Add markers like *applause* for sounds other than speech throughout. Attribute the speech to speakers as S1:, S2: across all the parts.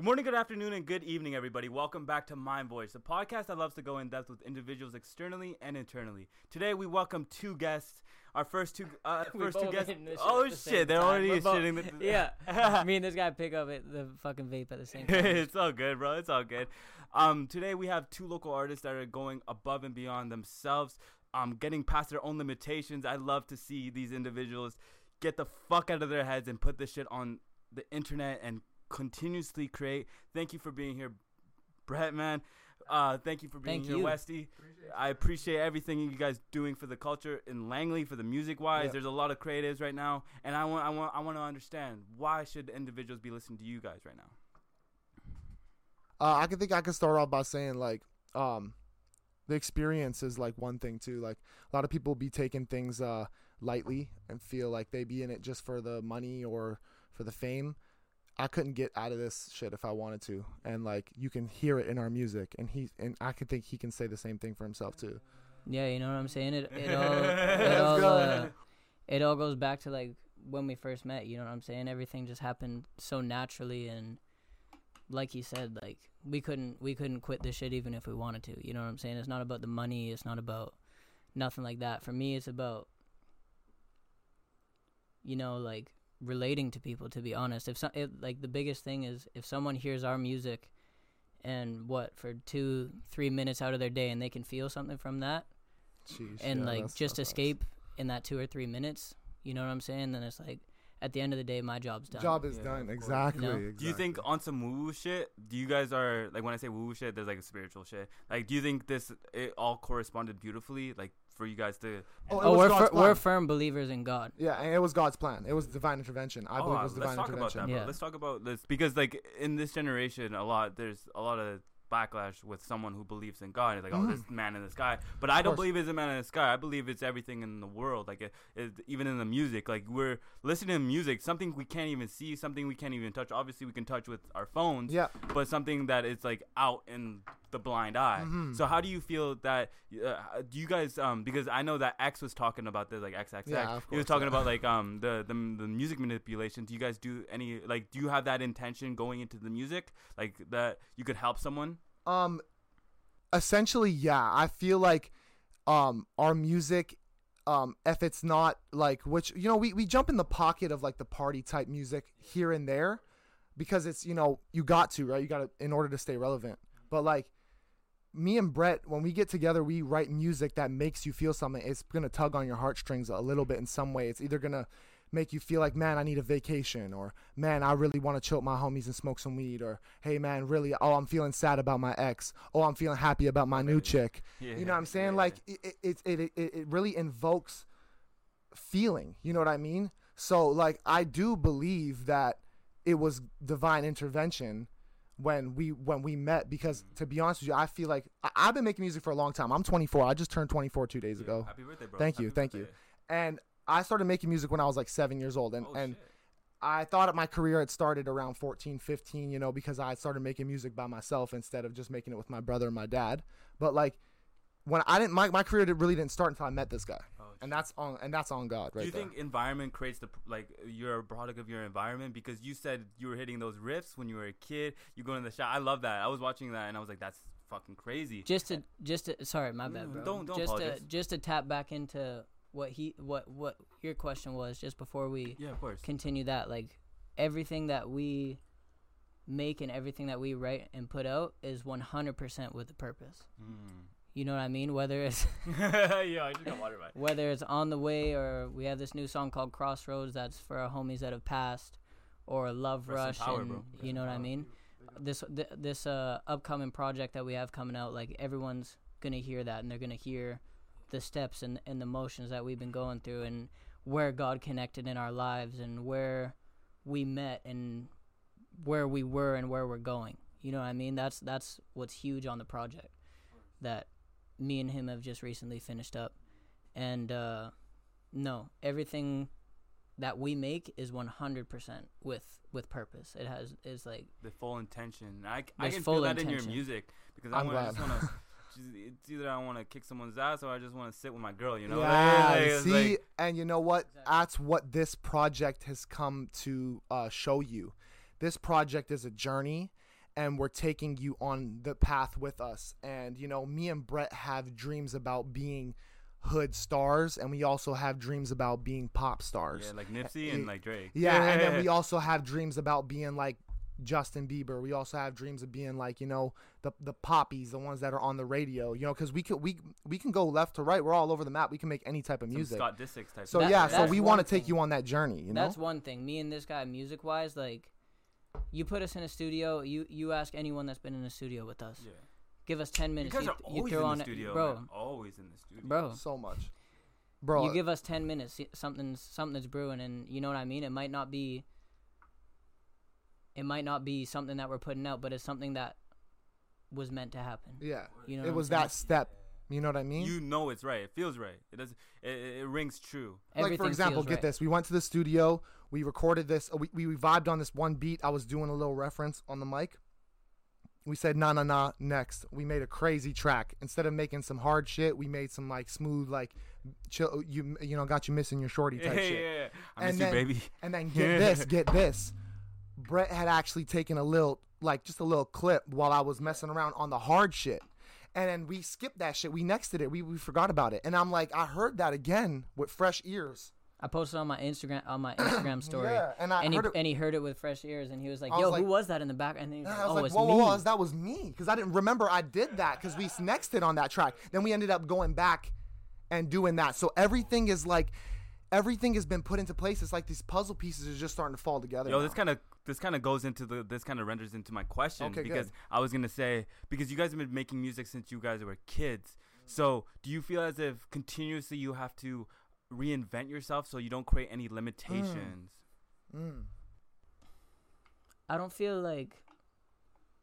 S1: Good morning, good afternoon, and good evening, everybody. Welcome back to Mind Voice, the podcast that loves to go in depth with individuals externally and internally. Today, we welcome two guests. Our first two, uh, *laughs* first two guests.
S2: hitting this shit
S1: Oh
S2: the
S1: shit, they're
S2: time.
S1: already
S2: We're both-
S1: shitting. The, *laughs*
S2: Yeah. *laughs* Me and this guy pick up it, the fucking vape at the same time.
S1: it's all good, bro. It's all good. Um, today we have two local artists that are going above and beyond themselves, um, getting past their own limitations. I love to see these individuals get the fuck out of their heads and put this shit on the internet and continuously create. Thank you for being here, Brett, man. Uh, thank you for being
S2: Thank
S1: here,
S2: you.
S1: Westy. I appreciate everything you guys doing for the culture in Langley, for the music wise.
S3: Yeah.
S1: There's a lot of creatives right now, and I want, I want, I want to understand why should individuals be listening to you guys right now.
S3: Uh, I can think I can start off by saying like, um, the experience is like one thing too. Like a lot of people be taking things uh lightly and feel like they be in it just for the money or for the fame. I couldn't get out of this shit if I wanted to, and like you can hear it in our music, and he and I can think he can say the same thing for himself too.
S2: Yeah, you know what I'm saying? It it *laughs* all it all, uh, it all goes back to like when we first met. You know what I'm saying? Everything just happened so naturally, and like he said, like we couldn't we couldn't quit this shit even if we wanted to. You know what I'm saying? It's not about the money. It's not about nothing like that. For me, it's about you know like relating to people. To be honest, if some it, like the biggest thing is if someone hears our music and what for two three minutes out of their day and they can feel something from that
S3: Jeez,
S2: and
S3: yeah,
S2: like just
S3: that's nice.
S2: escape in that two or three minutes. You know what I'm saying? Then it's like at the end of the day, my job's done.
S3: Job is
S1: Yeah,
S3: done exactly,
S2: You know?
S3: exactly.
S1: Do you think on some woo woo shit? Do you guys are like when I say woo woo shit, there's like a spiritual shit. Like, do you think this it all corresponded beautifully? Like for you guys to.
S3: Oh,
S2: Oh, we're fir- we're firm believers in God.
S3: Yeah, and it was God's plan. It was divine intervention. I
S1: Oh,
S3: believe it was divine
S1: let's talk about
S3: intervention.
S1: that, bro.
S2: Yeah.
S1: Let's talk about this because like in this generation, a lot there's a lot of backlash with someone who believes in God. It's like, oh, this man in the sky. But I don't believe it's a man in the sky. I believe it's everything in the world. Like it, it, even in the music. Like we're listening to music, something we can't even see, something we can't even touch. Obviously, we can touch with our phones.
S3: Yeah.
S1: but something that is like out in the blind eye.
S3: Mm-hmm.
S1: So how do you feel that? Uh, do you guys? Um, because I know that X was talking about this, like XXX.
S3: Yeah, of
S1: he was talking
S3: yeah.
S1: about like um the, the the music manipulation. Do you guys do any like? Do you have that intention going into the music, like that you could help someone?
S3: Um, essentially, yeah. I feel like, um, our music, um, if it's not like which you know we we jump in the pocket of like the party type music here and there, because it's you know you got to right. You got to in order to stay relevant. But like. Me and Brett, when we get together, we write music that makes you feel something. It's gonna tug on your heartstrings a little bit in some way. It's either gonna make you feel like, man, I need a vacation, or man, I really want to chill with my homies and smoke some weed, or hey, man, really, oh, I'm feeling sad about my ex, oh, I'm feeling happy about my new chick.
S1: Yeah,
S3: You know what I'm saying?
S1: yeah.
S3: Like it, it, it, it, it really invokes feeling. You know what I mean? So like, I do believe that it was divine intervention when we when we met because mm. to be honest with you, I feel like I, I've been making music for a long time. I'm 24. I just turned 24 two days ago.
S1: Happy birthday, bro.
S3: Thank you,
S1: Happy
S3: thank you. And I started making music when I was like seven years old, and
S1: Oh,
S3: and
S1: shit.
S3: I thought my career had started around 14, 15, you know, because I started making music by myself instead of just making it with my brother and my dad. But like when I didn't, my, my career really didn't start until I met this guy,
S1: Oh,
S3: and that's on and that's on God, right
S1: Do you
S3: there.
S1: think environment creates the like you're a product of your environment because you said you were hitting those riffs when you were a kid. You go in the shop. I love that. I was watching that and I was like, that's fucking crazy.
S2: Just to just to sorry, my mm,
S1: bad,
S2: bro.
S1: don't- don't
S2: just
S1: apologize.
S2: to just to tap back into what he what what your question was just before we
S1: yeah, of course.
S2: continue that like everything that we make and everything that we write and put out is 100% with a purpose.
S1: Mm.
S2: You know what I mean? Whether it's *laughs*
S1: yeah, I just got water by.
S2: whether it's on the way or we have this new song called Crossroads that's for our homies that have passed or Love
S1: Rest
S2: Rush
S1: power,
S2: and you know what I mean? This th- this uh upcoming project that we have coming out like everyone's to hear that and they're to hear the steps and and the motions that we've been going through and where God connected in our lives and where we met and where we were and where we're going. You know what I mean? That's that's what's huge on the project that me and him have just recently finished up. And uh no, everything that we make is 100% with with purpose. It has is like
S1: The full intention. I, I can feel that in your music because I
S3: I'm
S1: wanna, just want to. *laughs* It's either I want to kick someone's ass or I just want to sit with my girl. You know?
S3: yeah,
S1: Like, it's
S3: see,
S1: like-
S3: and you know what? That's what this project has come to uh, show you. This project is a journey, and we're taking you on the path with us. And you know, me and Brett have dreams about being hood stars, and we also have dreams about being pop stars.
S1: Yeah, like Nipsey and like Drake.
S3: Yeah, and then we *laughs* also have dreams about being like Justin Bieber. We also have dreams of being like you know the the poppies, the ones that are on the radio. You know, because we could we we can go left to right. We're all over the map. We can make any type of
S1: Some
S3: music.
S1: Scott Disick type.
S3: So
S2: That-
S3: yeah, so we want to take you on that journey. You know,
S2: That's one thing. Me and this guy, music wise, like, you put us in a studio. You you ask anyone that's been in a studio with us.
S1: yeah.
S2: Give us ten
S1: You
S2: minutes.
S1: guys
S2: You,
S1: are
S2: you
S1: always
S2: throw
S1: in
S2: on
S1: the
S2: it-
S1: studio,
S2: bro,
S1: man. Always in the studio.
S2: bro.
S3: so much, bro.
S2: You uh give us ten minutes. see- Something's something's brewing, and you know what I mean. It might not be. It might not be something that we're putting out, but it's something that was meant to happen.
S3: yeah,
S2: You know,
S3: it was that step. You know what I mean?
S1: You know it's right. It feels right. It does. It, it, it rings true.
S3: like for example, get
S2: right.
S3: this: we went to the studio, we recorded this, uh, we, we vibed on this one beat. I was doing a little reference on the mic. We said nah nah nah. Next, we made a crazy track. Instead of making some hard shit, we made some like smooth, like chill. You you know, got you missing your shorty type *laughs*
S1: yeah,
S3: shit.
S1: yeah. I
S3: And
S1: miss
S3: then-
S1: you, baby.
S3: And then *laughs* get this, get this. Brett had actually taken a little, like just a little clip while I was messing around on the hard shit. And then we skipped that shit. We nexted it. We, we forgot about it. And I'm like, I heard that again with fresh ears.
S2: I posted on my Instagram on my Instagram *clears throat* story.
S3: Yeah, and I
S2: and he
S3: heard it-
S2: and he heard it with fresh ears, and he was like,
S3: I was
S2: "Yo,
S3: like-
S2: who was that in the back?" And then he was like,
S3: I was
S2: "Oh,
S3: like,
S2: it's
S3: whoa,
S2: me."
S3: whoa, whoa, that was me. Because I didn't remember I did that because we nexted on that track. Then we ended up going back and doing that. So everything is like, everything has been put into place. It's like these puzzle pieces are just starting to fall together.
S1: Yo,
S3: now.
S1: this kind of this kind of goes into the this kind of renders into my question
S3: Okay,
S1: because
S3: good.
S1: I was gonna say because you guys have been making music since you guys were kids. So do you feel as if continuously you have to reinvent yourself so you don't create any limitations?
S3: Mm.
S2: I don't feel like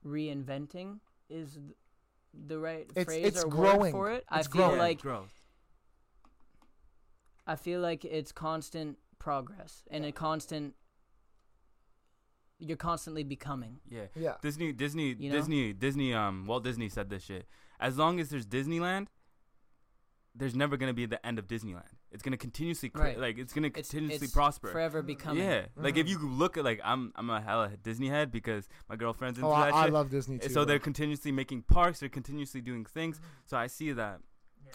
S2: reinventing is the right
S3: It's-
S2: phrase
S3: it's
S2: or
S3: growing.
S2: word for it. I
S3: It's
S2: feel
S3: growing.
S2: like
S1: growth.
S2: I feel like it's constant progress and a constant. You're constantly becoming.
S1: Yeah.
S3: Yeah.
S1: Disney, Disney,
S2: You know?
S1: Disney, Disney. Um, Walt Disney said this shit. As long as there's Disneyland, there's never gonna be the end of Disneyland. It's gonna continuously, cre-
S2: Right.
S1: like it's gonna continuously
S2: it's
S1: prosper.
S2: Forever becoming.
S1: Yeah, like if
S3: Mhm.
S1: you look at like I'm, I'm a hella Disney head because my girlfriend's into
S3: Oh, I,
S1: that
S3: I
S1: shit.
S3: love Disney too.
S1: so
S3: bro.
S1: they're continuously making parks. They're continuously doing things. So I see that.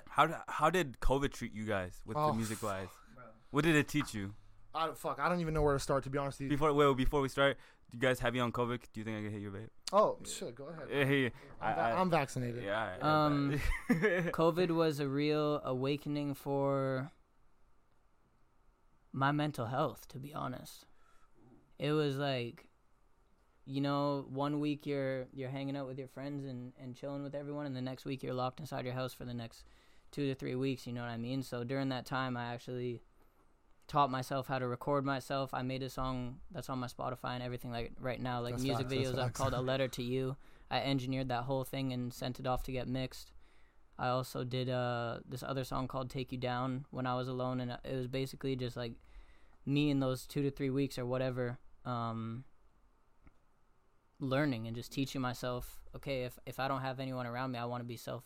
S1: How d- how did COVID treat you guys with
S3: Oh,
S1: the music wise? *sighs* What did it teach you?
S3: I don't, fuck, I don't even know where to start, to be honest with you.
S1: Before wait, before we start, do you guys have you on COVID? Do you think I can hit your vape?
S3: Oh, shit, go ahead.
S1: Hey, *laughs*
S3: I'm, va-
S1: I- I-
S3: I'm vaccinated.
S1: Yeah. I-
S2: Um,
S1: I- *laughs*
S2: COVID was a real awakening for my mental health, to be honest. It was like, you know, one week you're you're hanging out with your friends and, and chilling with everyone, and the next week you're locked inside your house for the next two to three weeks. You know what I mean? So during that time, I actually taught myself how to record myself. I made a song that's on my Spotify and everything like right now, like
S3: That's
S2: music
S3: facts,
S2: videos. I've called "A *laughs* Letter to You." I engineered that whole thing and sent it off to get mixed. I also did uh this other song called "Take You Down" when I was alone, and uh, it was basically just like me in those two to three weeks or whatever, um, learning and just teaching myself. Okay, if if I don't have anyone around me, I want to be self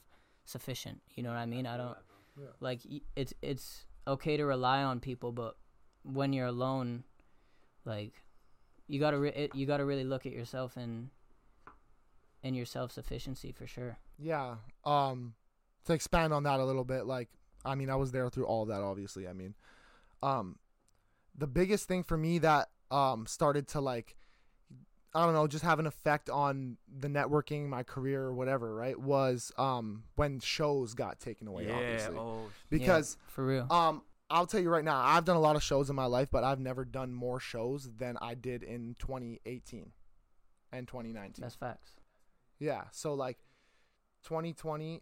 S2: sufficient. You know what I mean? I don't
S3: Yeah.
S2: like it's it's okay to rely on people, but when you're alone, like you gotta re- it, you gotta really look at yourself and and your self sufficiency for sure.
S3: Yeah. Um, to expand on that a little bit, like, I mean, I was there through all that, obviously. I mean, um, the biggest thing for me that um started to like, I don't know, just have an effect on the networking, my career, or whatever, right? Was um when shows got taken away,
S1: yeah.
S3: obviously,
S1: Oh.
S3: because
S2: Yeah, for real.
S3: um. I'll tell you right now, I've done a lot of shows in my life, but I've never done more shows than I did in 2018 and 2019.
S2: That's facts.
S3: Yeah. So like 2020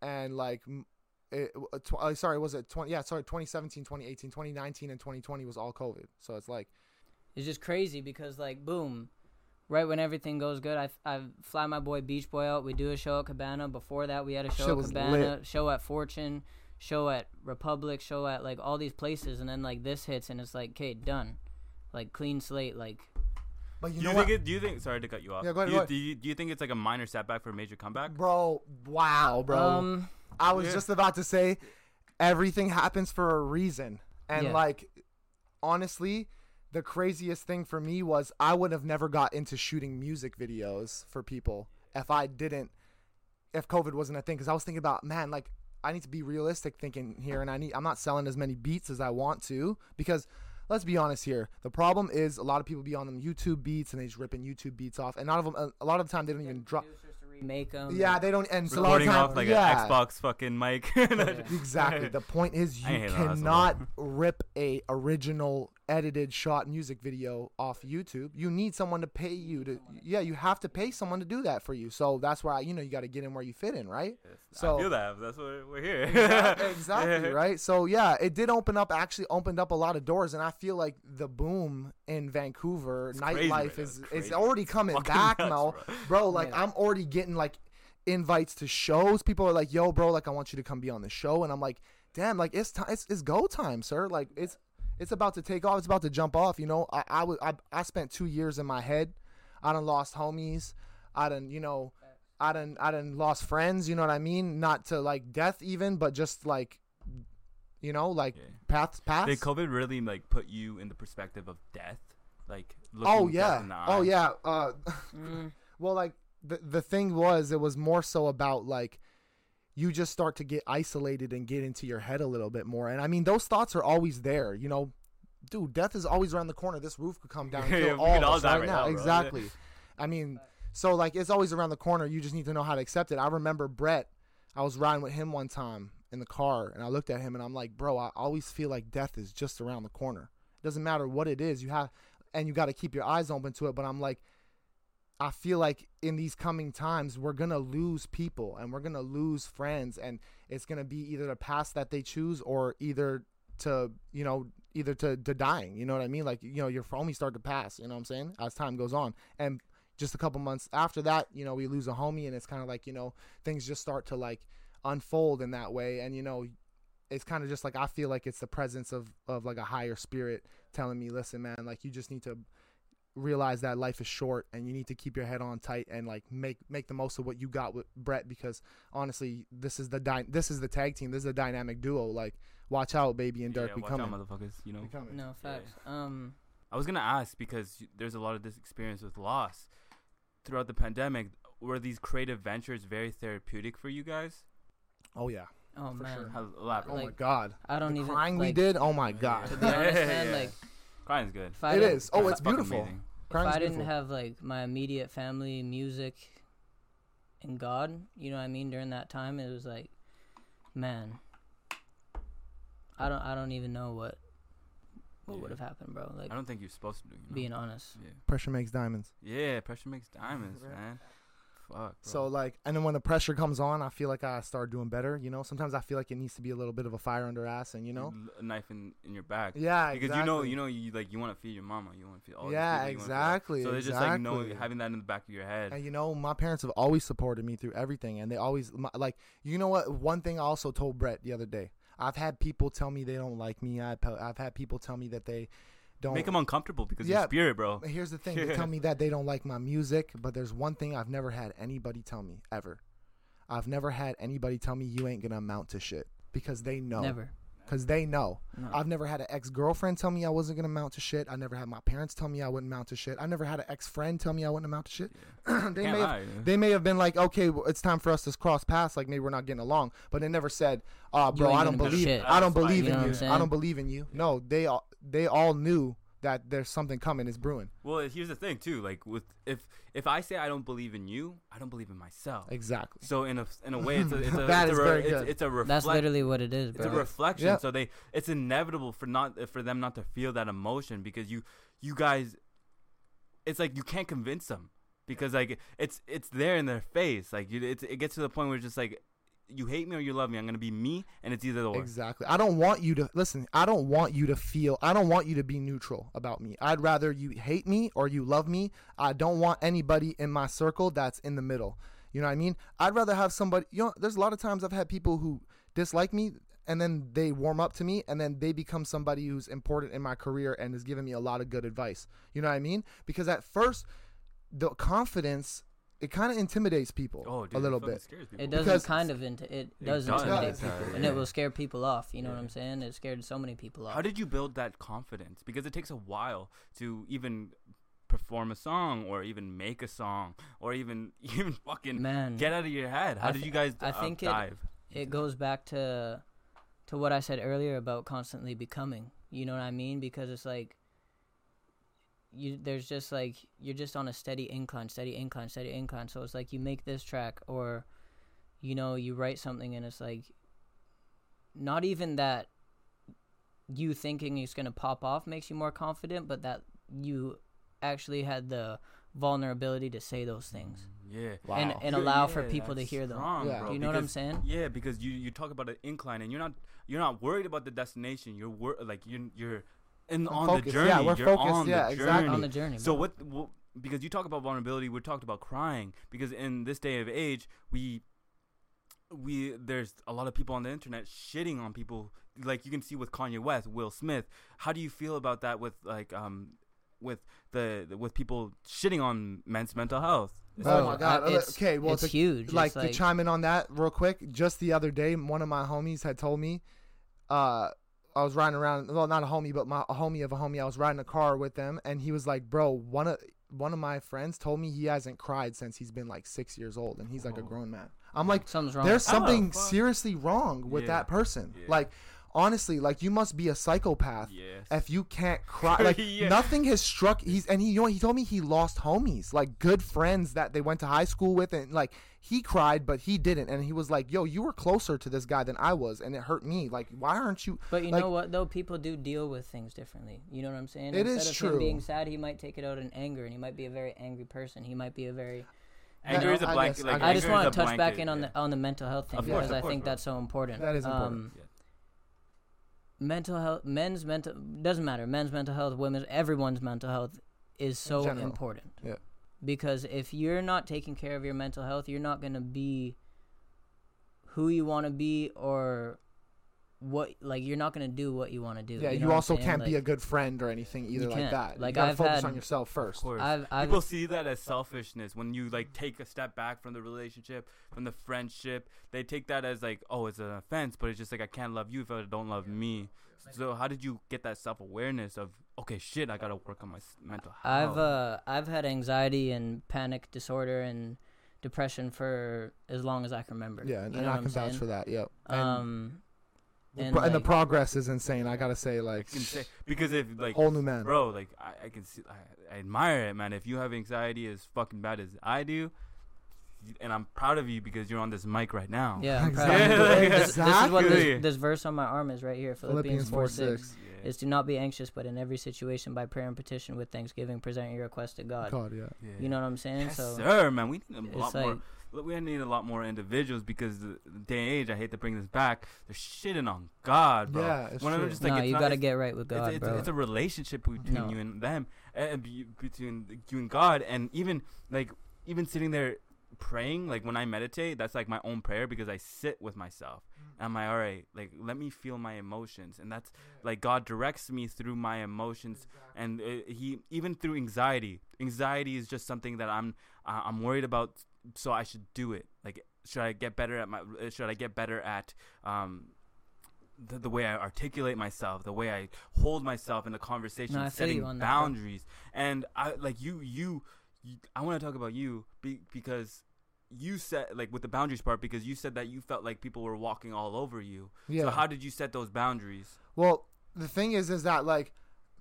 S3: and like m- it, uh, tw- uh, sorry, was it 20 yeah, sorry, 2017, 2018, 2019 and 2020 was all COVID. So it's like
S2: It's just crazy because like boom, right when everything goes good, I, I fly my boy Beach Boy out. We do a show at Cabana. Before that, we had a
S3: Shit
S2: show at Cabana,
S3: lit.
S2: show at Fortune, show at Republic, show at like all these places, and then like this hits and it's like, okay, done, like clean slate, like
S3: but you
S1: Do
S3: know
S1: you
S3: what?
S1: think it? Do you think? Sorry to cut you off.
S3: Yeah, go ahead,
S1: Do
S3: go
S1: you,
S3: ahead.
S1: do, you, do you think it's like a minor setback for a major comeback?
S3: bro, wow, bro.
S2: um,
S3: I was
S1: Yeah.
S3: just about to say everything happens for a reason. And
S2: Yeah.
S3: like honestly, the craziest thing for me was I would have never got into shooting music videos for people if I didn't if COVID wasn't a thing cuz I was thinking about man like I need to be realistic thinking here and I need I'm not selling as many beats as I want to because let's be honest here the problem is a lot of people be on them YouTube beats and they just ripping YouTube beats off and a lot of them a lot of the time they don't even drop
S2: Make them.
S3: yeah they don't and so a lot of
S1: Recording
S3: time,
S1: off like
S3: yeah,
S1: an Xbox fucking mic. *laughs*
S3: Exactly. The point is you
S1: hate that, that's
S3: cannot rip a original edited shot music video off YouTube. You need someone to pay you to yeah, you have to pay someone to do that for you. So that's why you know you got to get in where you fit in, right? So-
S1: I feel that. That's why we're here. *laughs*
S3: Exactly, exactly, *laughs* right? So yeah, it did open up actually opened up a lot of doors and I feel like the boom in Vancouver
S1: It's
S3: nightlife
S1: right
S3: is
S1: it's
S3: already coming
S1: Fucking
S3: back
S1: nuts,
S3: now.
S1: bro.
S3: Bro, like
S2: Yeah.
S3: I'm already getting like invites to shows. People are like, "Yo, bro, like I want you to come be on the show." And I'm like, "Damn, like it's time it's, it's go time, sir. Like it's it's about to take off. It's about to jump off, you know. I I was I, I spent 2 years in my head. I done lost homies. I done, you know, I done I done lost friends, you know what I mean? Not to like death even, but just like you know, like
S1: Yeah.
S3: paths paths.
S1: Did COVID really like put you in the perspective of death? Like looking
S3: Oh yeah.
S1: in
S3: Oh yeah. Uh
S2: Mm, *laughs*
S3: Well, like the the thing was, it was more so about like you just start to get isolated and get into your head a little bit more. And I mean, those thoughts are always there. You know, dude, death is always around the corner. This roof could come down and
S1: Yeah, *laughs*
S3: kill
S1: we
S3: all
S1: all
S3: right,
S1: right
S3: now.
S1: bro.
S3: Exactly. I mean, so like it's always around the corner. You just need to know how to accept it. I remember Brett. I was riding with him one time in the car, and I looked at him and I'm like, bro, I always feel like death is just around the corner. It doesn't matter what it is. You have, and you got to keep your eyes open to it. But I'm like. I feel like in these coming times we're gonna lose people and we're gonna lose friends and it's gonna be either the path that they choose or either to you know either to, to dying you know what I mean? Like you know your homies start to pass you know what I'm saying as time goes on. And just a couple months after that you know we lose a homie and it's kind of like you know things just start to like unfold in that way. And you know it's kind of just like I feel like it's the presence of of like a higher spirit telling me listen man like you just need to realize that life is short and you need to keep your head on tight and like make make the most of what you got with Brett because honestly this is the dy- this is the tag team this is a dynamic duo like watch out baby and Dirk
S1: yeah,
S3: we
S1: watch
S3: coming
S1: out, motherfuckers. You know.
S3: we coming
S2: no facts. Um,
S1: I was gonna ask because there's a lot of this experience with loss throughout the pandemic. Were these creative ventures very therapeutic for you guys?
S3: oh yeah
S2: oh man,
S3: sure.
S1: How elaborate?
S3: oh my
S2: Like,
S3: god
S2: I don't
S3: the
S2: even
S3: crying we did oh my god
S2: To be honest, man, *laughs*
S1: Yeah.
S2: like
S1: Crying's good.
S2: if I
S3: it
S2: didn't,
S3: is oh
S2: if
S3: it's beautiful
S1: amazing.
S2: If I didn't
S3: beautiful.
S2: have like my immediate family, music, and God, you know what I mean, during that time, it was like, man, I don't, I don't even know what, what
S1: Yeah.
S2: would have happened, bro. Like
S1: I don't think you're supposed to do. You know?
S2: being honest.
S1: Yeah.
S3: pressure makes diamonds
S1: Yeah, pressure makes diamonds, man. Fuck. Bro.
S3: so like and then when the pressure comes on I feel like I start doing better you know sometimes I feel like it needs to be a little bit of a fire under ass and you know
S1: a knife in, in your back.
S3: yeah
S1: Because
S3: exactly.
S1: you know, you know, you like you want to feed your mama, you want to feed all.
S3: Yeah,
S1: people, you wanna feed all-
S3: exactly,
S1: So it's just like knowing having that in the back of your head.
S3: And you know, my parents have always supported me through everything, and they always my, like. You know what? One thing I also told Brett the other day. I've had people tell me they don't like me. I've I've had people tell me that they don't.
S1: Make them uncomfortable because
S3: Yeah.
S1: your spirit, bro.
S3: Here's the thing. They *laughs* tell me that they don't like my music, but there's one thing I've never had anybody tell me ever. I've never had anybody tell me you ain't gonna amount to shit because they know.
S2: Never.
S3: Because they know.
S2: No.
S3: I've never had an ex girlfriend tell me I wasn't gonna amount to shit. I never had my parents tell me I wouldn't amount to shit. I never had an ex friend tell me I wouldn't amount to shit. *clears throat* they
S1: Can't
S3: may have they may have been like, okay, well, it's time for us to cross paths. Like maybe we're not getting along, but they never said, "Oh, bro, I don't
S2: gonna do
S3: believe. I don't believe in you.
S2: I'm?
S3: I don't believe in you." No, they all they all knew that there's something coming. It's brewing.
S1: Well, here's the thing too. Like with if if I say I don't believe in you, I don't believe in myself.
S3: Exactly.
S1: So in a in a way, it's a it's *laughs* a,
S3: That
S1: it's,
S3: is
S1: a re-
S3: very
S1: it's,
S3: good.
S1: it's a reflect.
S2: That's literally what it is,
S1: it's a reflection.
S3: Yeah.
S1: So they it's inevitable for not for them not to feel that emotion because you you guys, it's like you can't convince them because like it's it's there in their face. Like you, it's, it gets to the point where it's just like you hate me or you love me. I'm gonna be me, and it's either or.
S3: Exactly. I don't want you to listen. I don't want you to feel. I don't want you to be neutral about me. I'd rather you hate me or you love me. I don't want anybody in my circle that's in the middle. You know what I mean? I'd rather have somebody. You know, there's a lot of times I've had people who dislike me and then they warm up to me and then they become somebody who's important in my career and is giving me a lot of good advice. You know what I mean? Because at first, the confidence it kind of intimidates people
S1: Oh, dude,
S3: a little bit.
S2: It doesn't
S3: Because-
S2: kind of into it does
S1: does.
S2: intimidate
S3: Does.
S2: people,
S1: Yeah.
S2: and it will scare people off. You know what I'm saying? It scared so many people off.
S1: How did you build that confidence? Because it takes a while to even perform a song or even make a song or even *laughs* even fucking
S2: Man,
S1: get out of your head. How
S2: I
S1: did you guys
S2: I
S1: uh,
S2: think it- it goes back to to what I said earlier about constantly becoming. You know what I mean? Because it's like you there's just like you're just on a steady incline, steady incline, steady incline. So it's like you make this track or you know, you write something and it's like not even that you thinking it's going to pop off makes you more confident, but that you actually had the vulnerability to say those things mm,
S1: Yeah.
S2: and
S3: Wow.
S2: and
S1: Yeah,
S2: allow for people to hear them.
S1: strong,
S3: Yeah.
S1: bro,
S2: you know what I'm saying?
S1: Yeah, because you you talk about an incline and you're not you're not worried about the destination. You're wor- like you're you're in
S3: I'm
S1: on the journey.
S3: Yeah, we're
S1: you're
S3: focused.
S1: on
S3: Yeah,
S1: the
S3: exactly.
S1: journey.
S2: On the journey.
S1: So what, what? Because you talk about vulnerability, we talked about crying. Because in this day of age, we we there's a lot of people on the internet shitting on people. Like you can see with Kanye West, Will Smith. How do you feel about that? With like um, with the with people shitting on men's mental health.
S3: Oh
S2: Bro,
S3: my god.
S2: uh, it's-
S3: okay, well,
S2: it's
S3: to,
S2: huge.
S3: like,
S2: It's
S3: to chime in on that real quick. Just the other day, one of my homies had told me, uh, I was riding around. Well, not a homie, but my a homie of a homie. I was riding a car with them, and he was like, "Bro, one of one of my friends told me he hasn't cried since he's been like six years old, and he's like a
S1: Oh.
S3: grown man." I'm like,
S2: something's wrong.
S3: there's
S1: Oh,
S3: something
S1: fuck.
S3: seriously wrong with
S1: Yeah.
S3: that person.
S1: Yeah.
S3: Like, honestly, like you must be a psychopath
S1: Yes.
S3: if you can't cry *laughs* like
S1: Yeah.
S3: nothing has struck he's and he you know he told me he lost homies like good friends that they went to high school with and like he cried but he didn't and he was like yo you were closer to this guy than i was and it hurt me like why aren't you
S2: But you
S3: like-
S2: know what though? People do deal with things differently. You know what I'm saying?
S3: It
S2: Instead
S3: is
S2: of
S3: true.
S2: him being sad, he might take it out in anger, and he might be a very angry person. He might be a very.
S1: anger
S3: I-
S1: is a
S3: I
S1: blanket.
S3: guess-
S1: like,
S3: I
S2: I just want to touch back in on
S1: yeah.
S2: the on the mental health thing
S1: Of course,
S2: because
S1: of
S2: I
S1: course,
S2: think
S1: bro.
S2: that's so important.
S3: That is important.
S2: Um,
S1: Yeah.
S2: mental health, men's mental doesn't matter. Men's mental health, women's, everyone's mental health is so important.
S3: Yeah.
S2: Because if you're not taking care of your mental health, you're not gonna be who you want to be or what like you're not gonna do what you want to do.
S3: yeah
S2: know
S3: you, also can't be a good friend or anything either like that
S2: Like,
S3: you gotta
S2: I've
S3: focus
S2: had-
S3: on yourself first
S1: course.
S2: I've, I've
S1: People see that as selfishness when you like take a step back from the relationship, from the friendship. They take that as like, oh, it's an offense, but it's just like I can't love you if I don't love me. So how did you get that self awareness of okay, shit, I gotta work on my mental health?
S2: I've uh I've had anxiety and panic disorder and depression for as long as I can remember.
S3: yeah and,
S2: You
S3: and i can
S2: I'm
S3: vouch
S2: saying?
S3: for that yep and,
S2: Um,
S3: the
S2: and,
S3: pro- and the progress is insane i gotta say like
S1: can say because if like
S3: whole new man
S1: bro, like I, I can see, I, I admire it, man. If you have anxiety as fucking bad as I do, you- and I'm proud of you because you're on this mic right now.
S2: Yeah, I'm *laughs* proud.
S3: Exactly.
S2: of you. This, this is what this, this verse on my arm is right here. Philippians,
S3: philippians
S2: 4
S3: 4
S2: 6.
S3: 6
S1: Yeah.
S2: Is to not be anxious, but in every situation, by prayer and petition with thanksgiving, present your request to God.
S3: god yeah
S1: Yeah.
S2: You know what I'm saying?
S1: Yes,
S2: so
S1: sir, man. We need a lot
S2: like
S1: more. Look, We need a lot more individuals because the, the day and age. I hate to bring this back. They're shitting on God, bro.
S3: Yeah, it's
S1: When I'm
S3: true.
S1: just like,
S2: no,
S1: it's
S2: you got to get right with God,
S1: it's, it's,
S2: bro.
S1: it's a relationship between
S2: No.
S1: you and them, and between you and God, and even like even sitting there praying. Like when I meditate, that's like my own prayer because I sit with myself.
S3: Mm.
S1: I'm like, all right, like let me feel my emotions, and that's like God directs me through my emotions, and uh, He even through anxiety. Anxiety is just something that I'm uh, I'm worried about, so I should do it. Like, should I get better at my? uh, Should I get better at um the, the way I articulate myself, the way I hold myself in the conversation,
S2: No,
S1: setting
S2: you on
S1: boundaries, and I like you, you, you I want to talk about you be, because you said like with the boundaries part because you said that you felt like people were walking all over you.
S3: yeah
S1: So how did you set those boundaries?
S3: Well, the thing is, is that like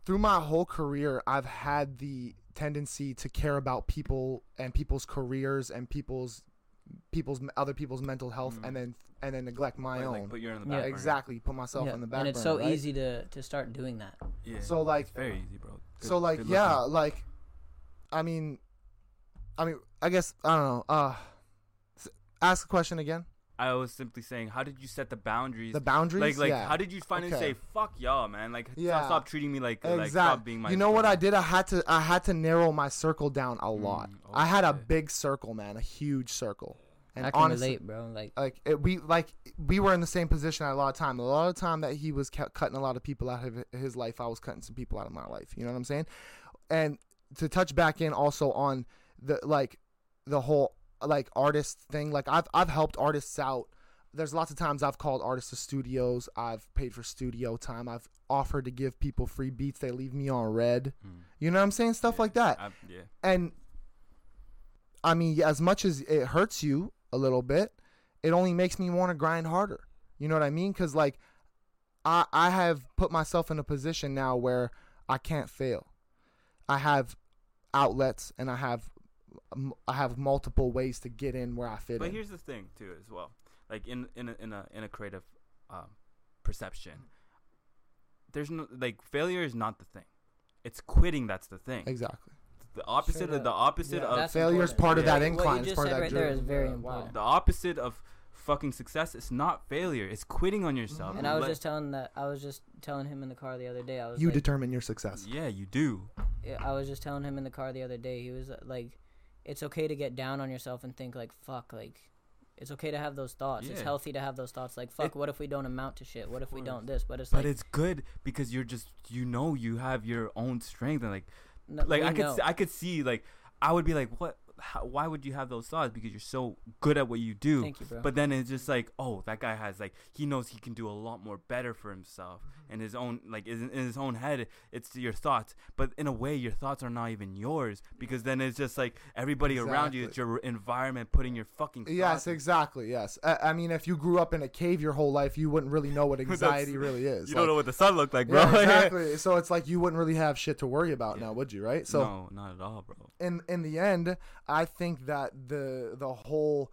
S3: through my whole career, I've had the tendency to care about people and people's careers and people's people's other people's mental health,
S1: Mm.
S3: and then and then neglect my
S1: like,
S3: own.
S1: Like put you in the
S2: Yeah,
S1: back burner.
S3: exactly, put myself
S2: yeah.
S3: in the back
S2: and it's
S3: burner,
S2: so
S3: right?
S2: easy to to start doing that.
S1: Yeah.
S3: So like,
S1: it's very easy, bro. Good-
S3: so like, yeah, like, I mean, I mean, I guess I don't know. Uh, s- ask a question again.
S1: I was simply saying, how did you set the boundaries?
S3: The boundaries,
S1: like, like,
S3: yeah.
S1: how did you finally
S3: Okay.
S1: say, "Fuck y'all, man"? Like, stop-
S3: Yeah.
S1: stop, treating me like, like,
S3: Exactly.
S1: stop being my.
S3: you know what I did? I had to I had to narrow my circle down a lot.
S1: Mm,
S3: I had a big circle, man, a huge circle. And
S2: I can
S3: honestly,
S2: relate, bro. Like
S3: like it, we like we were in the same position a lot of time. A lot of time that he was cu- cutting a lot of people out of his life, I was cutting some people out of my life. You know what I'm saying? And to touch back in also on the like the whole like artist thing. Like I've I've helped artists out. There's lots of times I've called artists to studios. I've paid for studio time. I've offered to give people free beats. They leave me on red.
S1: Mm.
S3: You know what I'm saying? Stuff
S1: Yeah.
S3: like that.
S1: I, yeah.
S3: And I mean, as much as it hurts you a little bit, it only makes me want to grind harder. You know what I mean? Because like, I I have put myself in a position now where I can't fail. I have outlets and I have I have multiple ways to get in where I fit in.
S1: But
S3: in.
S1: here's the thing too, as well. Like in in a, in a in a creative um, perception, there's no like failure is not the thing. It's quitting that's the thing.
S3: Exactly.
S1: The opposite
S2: Straight
S1: of
S2: up.
S1: the opposite
S3: Yeah.
S1: of
S3: Failure is
S2: important.
S3: part of
S1: Yeah.
S3: that
S2: What you
S3: incline. It's
S2: just
S3: part of
S2: said
S3: that
S2: right there
S3: journey.
S2: is very important.
S1: the opposite of fucking success is not failure. It's quitting on yourself.
S2: And I was
S1: Let-
S2: just telling that I was just telling him in the car the other day. I was
S3: You
S2: like,
S3: determine your success.
S1: yeah, you do.
S2: Yeah, I was just telling him in the car the other day. He was uh, like, "It's okay to get down on yourself and think like, fuck, like, it's okay to have those thoughts. It's healthy to have those thoughts. Like, fuck,
S1: It-
S2: what if we don't amount to shit? What if we don't this? But it's
S1: But
S2: like,
S1: it's good because you're just you know you have your own strength and like
S2: no,
S1: like I could
S2: know.
S1: I could see like I would be like what how, why would you have those thoughts because you're so good at what you do.
S2: Thank you, bro.
S1: But then it's just like, oh, that guy has like he knows he can do a lot more better for himself
S2: Mm-hmm.
S1: in his own like in, in his own head. It's your thoughts, but in a way, your thoughts are not even yours because then it's just like everybody around you. It's your environment putting your fucking
S3: Yes, exactly. Yes. I, I mean, if you grew up in a cave your whole life, you wouldn't really know what *laughs* anxiety really is.
S1: You
S3: Like,
S1: don't know what the sun looked like, bro.
S3: Yeah, exactly. *laughs* so it's like you wouldn't really have shit to worry about
S1: Yeah.
S3: now, would you? Right. So
S1: no, not at all, bro.
S3: in in the end, I think that the the whole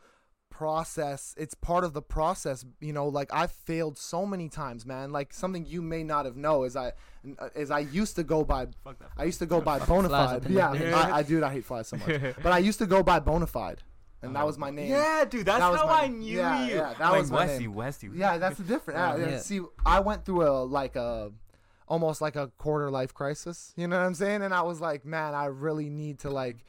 S3: process it's part of the process you know like i've failed so many times man like something you may not have know is i is i used to go by i used to go by
S2: Flies
S3: bona
S2: up
S3: fide
S2: in
S3: yeah I, I *laughs* dude i hate flies so much *laughs* but i used to go by bonafide and that oh. was my name
S1: Yeah, dude, that's
S3: That
S1: how I knew
S3: yeah,
S1: you.
S3: yeah, that
S1: like
S3: was my
S1: Westy,
S3: name.
S1: Westy.
S3: Yeah, that's the difference. Oh, yeah,
S2: Yeah.
S3: yeah. See, I went through a like a almost like a quarter life crisis. You know what I'm saying? And I was like, man, I really need to like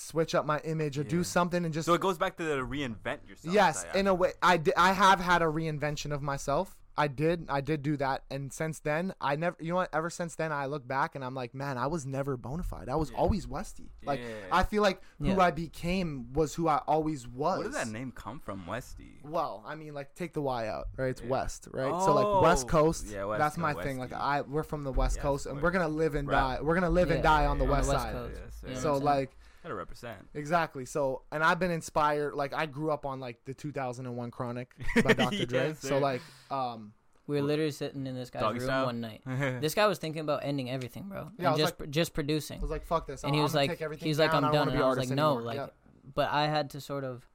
S3: switch up my image or
S1: Yeah.
S3: do something and just
S1: So it goes back to the reinvent yourself.
S3: yes, in a way, I did. I have had a reinvention of myself. I did. I did do that, and since then, I never. You know what? Ever since then, I look back and I'm like, man, I was never bona fide. I was
S1: Yeah.
S3: always Westy. Like
S1: Yeah.
S3: I feel like who
S2: Yeah.
S3: I became was who I always was.
S1: Where did that name come from, Westy?
S3: Well, I mean, like take the Y out, right? It's
S1: Yeah.
S3: West, right? so like
S1: Oh,
S3: West Coast.
S1: yeah, West
S3: that's my
S1: Coast,
S3: thing. Like I, we're from the West
S1: Yeah,
S3: Coast, and we're
S1: course.
S3: gonna live and
S1: Right.
S3: die. We're gonna live and
S2: Yeah,
S3: die on the
S1: yeah,
S3: West
S2: on the West
S3: Side.
S2: Coast.
S1: Yes,
S2: You
S3: So
S2: what I'm saying?
S3: like
S1: Gotta represent.
S3: exactly. So and I've been inspired. Like I grew up on like the 2001 Chronic *laughs* by Dr. Dre.
S1: Yes,
S3: So like um
S2: we were literally sitting in this guy's
S1: Doggy
S2: room
S1: style?
S2: one night. *laughs* This guy was thinking about ending everything, bro.
S3: Yeah, I
S2: and
S3: was
S2: just pr- just producing.
S3: I was like fuck this.
S2: and he
S3: I'm
S2: was like,
S3: take everything
S2: he's like. I'm done.
S3: wanna
S2: And I was
S3: artist
S2: like, no,
S3: anymore.
S2: like,
S3: Yeah.
S2: but I had to sort of.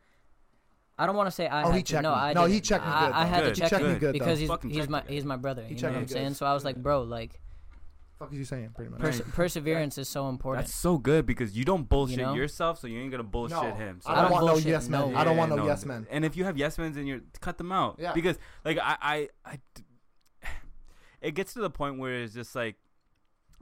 S2: I don't want to say I
S3: Oh,
S2: had
S3: he
S2: to.
S3: checked
S2: No,
S3: me.
S2: I
S3: No, he
S2: didn't.
S3: checked me
S2: I,
S3: good,
S2: I
S3: though.
S2: had
S1: Good.
S2: to check
S3: checked
S2: him
S3: me good,
S2: because
S3: though.
S2: he's
S1: Fucking
S2: he's my he's my brother.
S3: He
S2: You know
S3: checked
S2: what
S3: me
S2: I'm
S3: good.
S2: saying? So I was like, bro, like
S3: Fuck is you saying? Pretty much.
S2: pers- perseverance is so important.
S1: That's so good because you don't bullshit
S2: know?
S1: yourself, so you ain't gonna bullshit
S3: No,
S1: him. So
S3: I don't
S2: don't
S3: want no
S2: bullshit
S3: yes men.
S2: no
S3: I don't want
S1: Yeah,
S3: no yes men.
S1: And if you have yes men in your, cut them out.
S3: Yeah.
S1: Because like I, I, I d- *sighs* it gets to the point where it's just like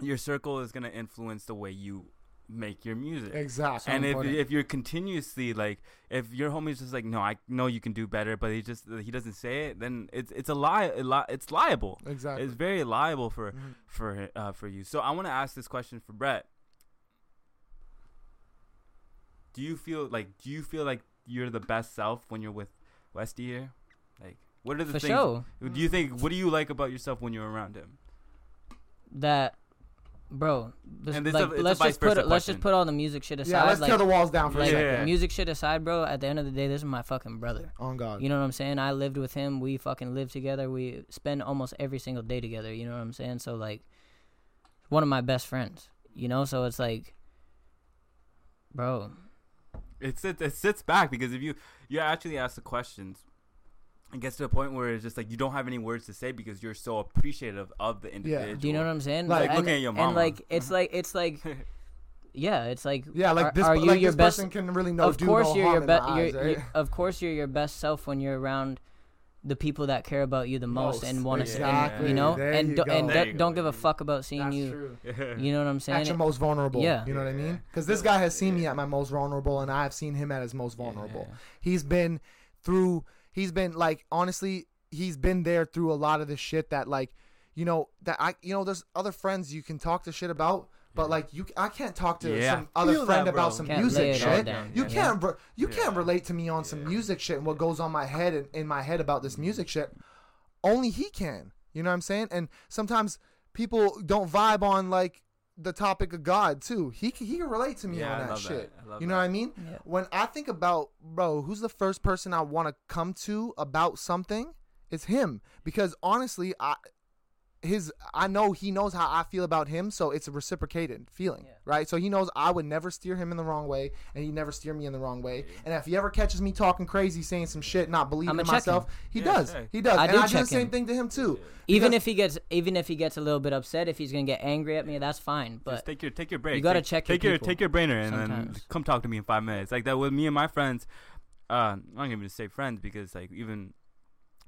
S1: your circle is gonna influence the way you make your music.
S3: Exactly.
S1: and if
S2: important.
S1: if you're continuously like if your homie's just like no I know you can do better but he just he doesn't say it then it's it's a lie it's liable
S3: exactly.
S1: it's very liable for
S3: Mhm.
S1: for uh, for you so I want to ask this question for Brett do you feel like do you feel like you're the best self when you're with Westy here like what are the
S2: For
S1: things
S2: sure.
S1: do you think what do you like about yourself when you're around him
S2: That, bro. This,
S1: And it's a-
S2: like,
S1: a
S2: let's just put
S1: versa
S2: it, let's just put all the music shit aside.
S3: Yeah, let's
S2: like,
S3: tear the walls down for
S2: like
S3: a
S1: Yeah.
S3: second.
S2: music shit aside, bro. At the end of the day, this is my fucking brother.
S3: On God.
S2: You know what I'm saying? I lived with him. We fucking live together. We spend almost every single day together. You know what I'm saying? So like, one of my best friends. You know, so it's like, bro.
S1: it sits it sits back because if you you actually ask the questions it gets to a point where it's just like you don't have any words to say because you're so appreciative of the individual
S2: Do you know what I'm saying?
S3: Like,
S2: and,
S1: looking at your mom.
S2: and
S1: uh-huh.
S2: like it's like it's *laughs* like yeah, it's like
S3: Yeah, like
S2: are,
S3: this.
S2: are you
S3: like
S2: your
S3: this
S2: best?
S3: person can really know
S2: of
S3: do
S2: course,
S3: no
S2: you're
S3: harm
S2: your best.
S3: my
S2: You're,
S3: eyes, right?
S2: you're- of course, you're your best self when you're around the people that care about you the most,
S3: Most,
S2: and want to,
S3: exactly.
S2: you know,
S3: There
S2: and
S3: you
S2: do,
S3: go.
S2: and
S1: There
S2: do-
S1: you go,
S2: don't give a fuck about seeing
S3: That's
S2: you.
S3: true. *laughs*
S2: You know what I'm saying?
S3: At your most vulnerable.
S2: Yeah.
S3: You know what I mean? Because this guy has seen me at my most vulnerable, and I've seen him at his most vulnerable.
S1: Yeah.
S3: He's been through. He's been like honestly, he's been there through a lot of the shit that like, you know, that I, you know, there's other friends you can talk to shit about, But like you, I can't talk to
S1: Yeah.
S3: some other
S1: Feel
S3: friend
S1: that, bro.
S3: about some
S2: Can't lay
S3: music
S2: it all
S3: shit.
S2: down.
S3: You
S2: Yeah.
S3: can't, re- you
S1: Yeah.
S3: can't relate to me on some music shit and what goes on my head and in my head about this music shit. Only he can. You know what I'm saying? And sometimes people don't vibe on like the topic of God too. He can, he can relate to me
S1: Yeah,
S3: on that
S1: love
S3: shit.
S1: that. I love
S3: You know
S1: that.
S3: what I mean?
S2: Yeah.
S3: When I think about bro, who's the first person I want to come to about something? It's him because honestly, I his I know he knows how I feel about him, so it's a reciprocated feeling,
S2: Yeah.
S3: right? So he knows I would never steer him in the wrong way, and he never steer me in the wrong way. And if he ever catches me talking crazy, saying some shit, not believing in
S2: check
S3: myself, he
S1: Yeah,
S3: does.
S1: check.
S3: He does,
S2: I
S3: and
S2: do
S3: I do the
S2: check
S3: same
S2: him.
S3: thing to him too.
S2: Even
S3: Because-
S2: if he gets, even if he gets a little bit upset, if he's gonna get angry at me, that's fine.
S1: Just
S2: But
S1: take your take your break.
S2: gotta
S1: take,
S2: check your
S1: take your
S2: people
S1: take your brainer and
S2: sometimes.
S1: then come talk to me in five minutes. Like that with me and my friends. Uh, I'm not even gonna say friends because like even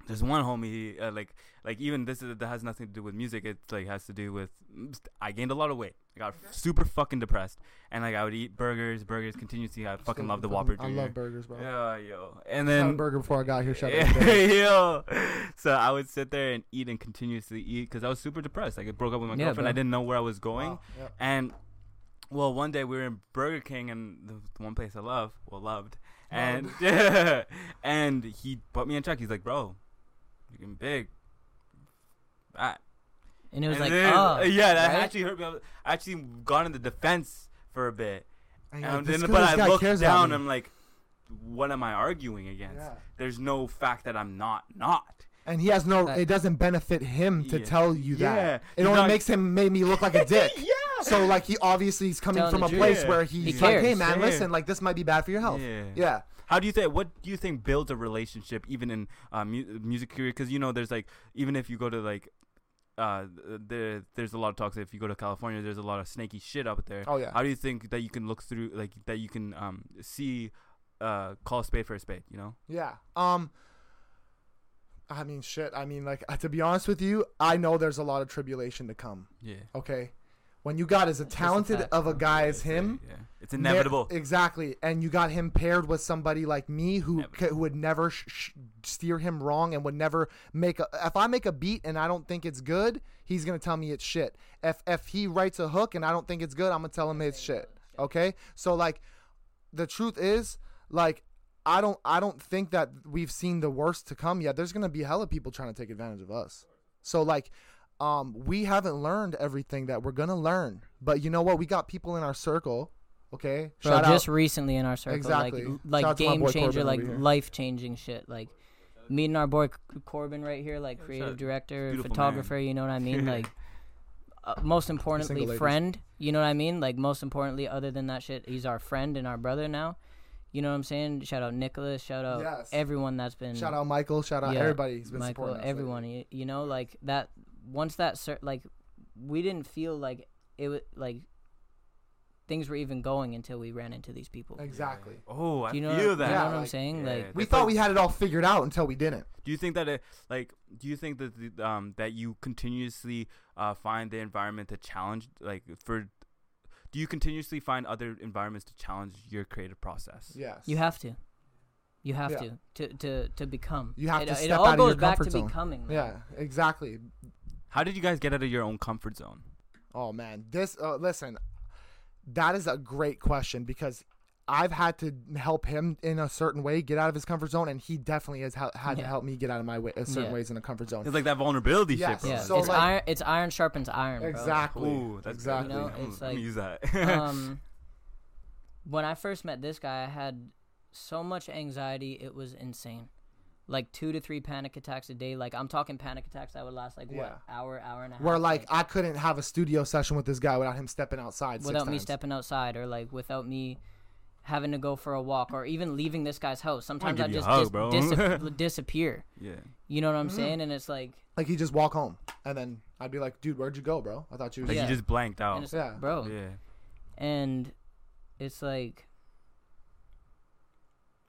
S1: there's one homie he, uh, like like even this is, that has nothing to do with music. It like has to do with I gained a lot of weight. I got super fucking depressed and like I would eat burgers, burgers continuously. I fucking love the Whopper.
S3: I love burgers, bro.
S1: Yeah, yo. And
S3: I had a
S1: then
S3: burger before I got here. Shout out. *laughs*
S1: yo. So I would sit there and eat and continuously eat because I was super depressed. Like I broke up with my
S2: Yeah,
S1: girlfriend.
S2: bro.
S1: I didn't know where I was going.
S3: Wow, yep.
S1: And well, one day we were in Burger King, and the, the one place I love, well, loved, and *laughs* and he put me in check. He's like, "Bro, you're getting big." Fat.
S2: and it was
S1: And
S2: like,
S1: then-
S2: oh,
S1: yeah, that
S2: right?
S1: actually hurt me. I actually got in the defense for a bit,
S3: And
S1: and
S3: like,
S1: then, but I
S3: guy
S1: looked down.
S3: me.
S1: I'm like, what am I arguing against?
S3: Yeah.
S1: There's no fact that I'm not not.
S3: And he has no.
S2: That-
S3: It doesn't benefit him to
S1: Yeah.
S3: tell you that.
S1: Yeah.
S3: It only
S1: not-
S3: makes him made me look like a *laughs* dick.
S1: yeah.
S3: So like he obviously is coming
S2: Telling
S3: from a
S2: truth.
S3: place
S1: Yeah.
S3: where
S2: He
S3: he's like,
S2: cares.
S3: hey man,
S1: Yeah.
S3: listen, like this might be bad for your health.
S1: Yeah.
S3: Yeah.
S1: How do you think? What do you think builds a relationship, even in uh, mu- music career? Because you know, there's like, even if you go to like, uh, there, there's a lot of talks. If you go to California, there's a lot of snaky shit out there.
S3: Oh yeah.
S1: How do you think that you can look through, like, that you can um see, uh, call a spade for a spade? You know?
S3: Yeah. Um. I mean, shit. I mean, like *laughs* to be honest with you, I know there's a lot of tribulation to come.
S1: Yeah.
S3: Okay. When you got as
S2: a
S3: talented
S2: fact,
S3: of a guy as him,
S1: Yeah. It's inevitable.
S3: Ne- exactly, and you got him paired with somebody like me who
S1: Inevitable.
S3: c- who would never sh- sh- steer him wrong and would never make a. If I make a beat and I don't think it's good, he's gonna tell me it's shit. If if he writes a hook and I don't think it's good, I'm gonna tell him it's shit. Okay, so like, the truth is like. I don't I don't think that we've seen the worst to come yet. There's gonna be hella people trying to take advantage of us. So like um, we haven't learned everything that we're gonna learn. But you know what? We got people in our circle. Okay,
S2: bro,
S3: shout
S2: just
S3: out.
S2: recently in our circle,
S3: Exactly.
S2: like like
S3: out to my
S2: game changer,
S3: Corbin
S2: like life changing shit, like meeting our boy Corbin right here, like
S1: shout
S2: creative director,
S1: Beautiful
S2: photographer. You know what I mean? *laughs* Like, uh, most importantly, friend. You know what I mean? Like, most importantly, other than that shit, he's our friend and our brother now. You know what I'm saying? Shout out Nicholas. Shout out
S3: Yes.
S2: everyone that's been
S3: Shout out Michael. Shout out
S2: Yeah,
S3: everybody who's been
S2: Michael,
S3: supporting us.
S2: everyone.
S3: lately.
S2: You, you know, like that. Once that, cer- like, we didn't feel like it was like things were even going until we ran into these people.
S3: Exactly.
S1: Oh, I
S2: Do you know,
S1: feel
S2: what,
S1: that.
S2: you know
S3: Yeah,
S2: what I'm
S3: like-
S2: saying?
S1: Yeah.
S2: Like,
S3: We thought
S1: like-
S3: we had it all figured out until we didn't.
S1: Do you think that it like? Do you think that the, um that you continuously uh find the environment to challenge like for? Do you continuously find other environments to challenge your creative process?
S3: Yes.
S2: you have to. You have
S3: Yeah.
S2: to to to to become.
S3: You have
S2: it,
S3: to
S2: It all
S3: out of
S2: goes
S3: your
S2: back
S3: comfort
S2: to
S3: zone.
S2: becoming. man.
S3: Yeah. Exactly.
S1: How did you guys get out of your own comfort zone?
S3: Oh man, this. Uh, listen, that is a great question because I've had to help him in a certain way get out of his comfort zone, and he definitely has ha- had to help me get out of my way, uh, certain
S2: Yeah.
S3: ways in a comfort zone.
S1: It's like that vulnerability
S3: Yes.
S1: shit, bro.
S2: Yeah,
S3: So,
S2: it's
S3: like-
S2: iron. It's iron sharpens iron. Bro.
S3: Exactly.
S1: Ooh, that's
S3: exactly.
S2: You know,
S1: I'm,
S2: it's like,
S1: gonna use that.
S2: um, *laughs* when I first met this guy, I had so much anxiety. It was insane. Like two to three panic attacks a day. Like I'm talking panic attacks that would last like
S3: Yeah.
S2: what hour, hour and a half.
S3: Where like I couldn't have a studio session with this guy without him stepping outside. six
S2: without me
S3: times.
S2: stepping outside or like without me having to go for a walk or even leaving this guy's house. Sometimes I
S1: you
S2: just
S1: hug,
S2: dis-
S1: bro.
S2: disap- *laughs* disappear.
S1: yeah.
S2: You know what I'm
S3: Mhm.
S2: saying? And it's like,
S3: Like he just walk home, and then I'd be like, "Dude, where'd you go, bro? I thought you." Was
S1: Like
S2: Yeah.
S1: you just blanked out.
S2: and it's
S3: Yeah.
S2: bro.
S1: Yeah.
S2: And it's like,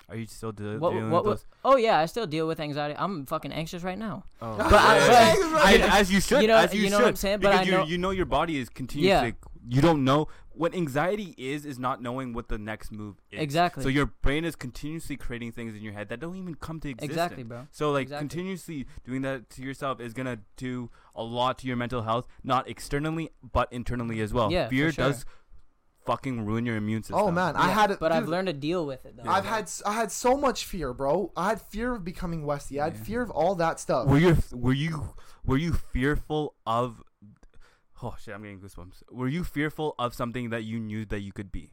S1: Are you still de-
S2: what,
S1: dealing
S2: what,
S1: with those?
S2: oh yeah, I still deal with anxiety. I'm fucking anxious right now.
S1: Oh,
S3: But *laughs*
S2: I-
S1: yeah.
S2: but-
S1: I- as you should.
S2: you know-
S1: as you,
S2: you know
S1: should,
S2: what I'm saying? But
S1: Because
S2: I
S1: you
S2: know-
S1: you know your body is continuously Yeah. you don't know what anxiety is is not knowing what the next move is.
S2: Exactly.
S1: So your brain is continuously creating things in your head that don't even come to existence.
S2: exactly, bro.
S1: So like
S2: Exactly.
S1: continuously doing that to yourself is gonna do a lot to your mental health, not externally but internally as well.
S2: Yeah, for
S1: Fear
S2: sure.
S1: does fucking ruin your immune system.
S3: Oh man, I had. a-
S2: but I've
S3: dude,
S2: learned to deal with it though.
S3: I've had s- I had so much fear, bro. I had fear of becoming Westy. I had
S1: Yeah.
S3: fear of all that stuff.
S1: Were you were you were you fearful of? Oh shit! I'm getting goosebumps. Were you fearful of something that you knew that you could be?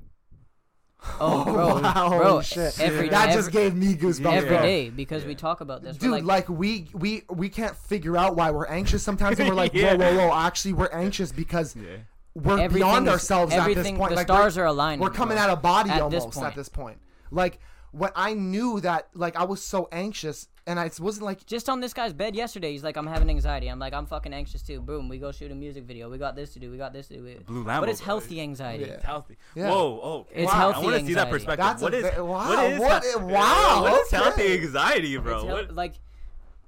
S2: Oh, *laughs* oh bro,
S3: wow,
S2: bro,
S3: shit.
S2: every-
S3: that
S2: every-
S3: just gave me goosebumps.
S2: every
S3: bro.
S2: day because we talk about this. We're
S3: Dude,
S2: like,
S3: like, we we we can't figure out why we're anxious sometimes, and we're like,
S1: Yeah. *laughs*
S3: whoa, whoa, whoa. Actually, we're anxious because
S1: Yeah.
S3: We're
S2: everything
S3: beyond
S2: is-
S3: ourselves at this point.
S2: The
S3: like,
S2: stars
S3: we're,
S2: aligned.
S3: we're coming out of body
S2: at this
S3: almost at this point. Like when I knew that, like I was so anxious, and I, wasn't like
S2: Just on this guy's bed yesterday, he's like, "I'm having anxiety." I'm like, "I'm fucking anxious too." Boom, we go shoot a music video. We got this to do. We got this to do.
S1: Blue Lambo,
S2: but it's healthy anxiety.
S3: Yeah.
S1: It's healthy.
S3: Yeah.
S1: Whoa, oh,
S2: It's
S1: wow.
S2: healthy
S1: I want to see that perspective.
S3: That's a
S1: what is
S3: ve- wow,
S1: what is
S3: what
S1: hea-
S3: i- wow,
S1: What is
S3: okay.
S1: healthy anxiety, bro?
S2: Hel-
S1: What-
S2: like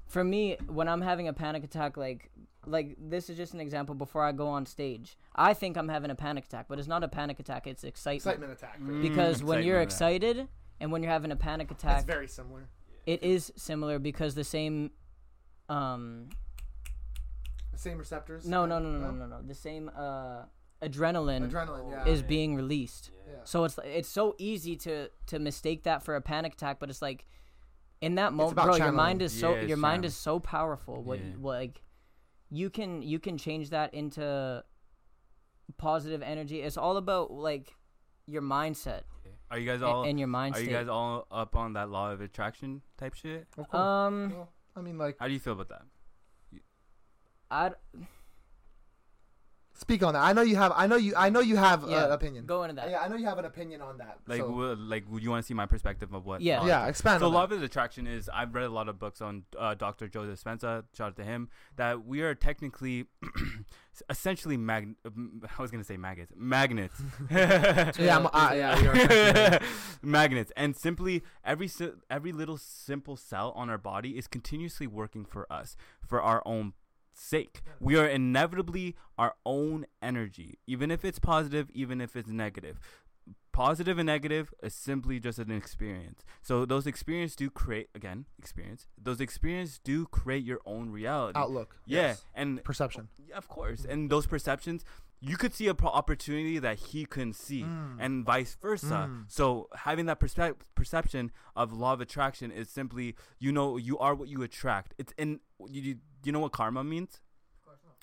S2: for me when i'm having a panic attack like like this is just an example before i go on stage i think i'm having a panic attack but it's not a panic attack it's excitement,
S3: excitement attack.
S2: because
S1: Mm,
S2: when you're
S1: excitement,
S2: excited and when you're having a panic attack, It's
S3: very similar.
S2: it is similar because the same um
S3: The same receptors.
S2: no no no no no no, no. the same uh adrenaline
S3: Adrenaline. Yeah.
S2: is being released
S3: Yeah.
S2: so it's it's so easy to to mistake that for a panic attack but it's like in that moment
S3: about
S2: bro your mind is so
S1: Yeah, it's
S2: your mind is so powerful what,
S1: Yeah.
S2: what like you can you can change that into positive energy it's all about like your mindset
S1: Are you guys
S2: a-
S1: all?
S2: and your mind
S1: Are you guys all up on that law of attraction type shit?
S3: Of course.
S2: um
S3: Well, I mean, like,
S1: How do you feel about that?
S2: i
S3: speak on that. I know you have. I know you. I know you have uh,
S2: Yeah,
S3: an opinion.
S2: go into that
S3: Yeah, I know you have an opinion on that.
S1: Like,
S3: so-
S1: wha- like, would you want to see my perspective of what?
S2: Yeah.
S1: law of
S3: yeah, expand.
S1: So
S3: on
S1: law
S3: that.
S1: of attraction is I've read a lot of books on uh, Dr. Joe Dispenza. Shout out to him. That we are technically, *clears throat* essentially mag. I was gonna say maggots. Magnets. *laughs*
S3: Yeah, I'm, I, yeah, *laughs*
S1: magnets and simply every si- every little simple cell on our body is continuously working for us for our own sake we are inevitably our own energy even if it's positive even if it's negative. positive and negative is simply just an experience so those experiences do create again experience those experiences do create your own reality
S3: outlook.
S1: yeah
S3: yes.
S1: and
S3: Perception.
S1: yeah, of course. And those perceptions, you could see a pro- opportunity that he couldn't see,
S3: Mm.
S1: and vice versa.
S3: Mm.
S1: So having that perspe- perception of law of attraction is simply, you know, you are what you attract. It's in you. You, know what karma means?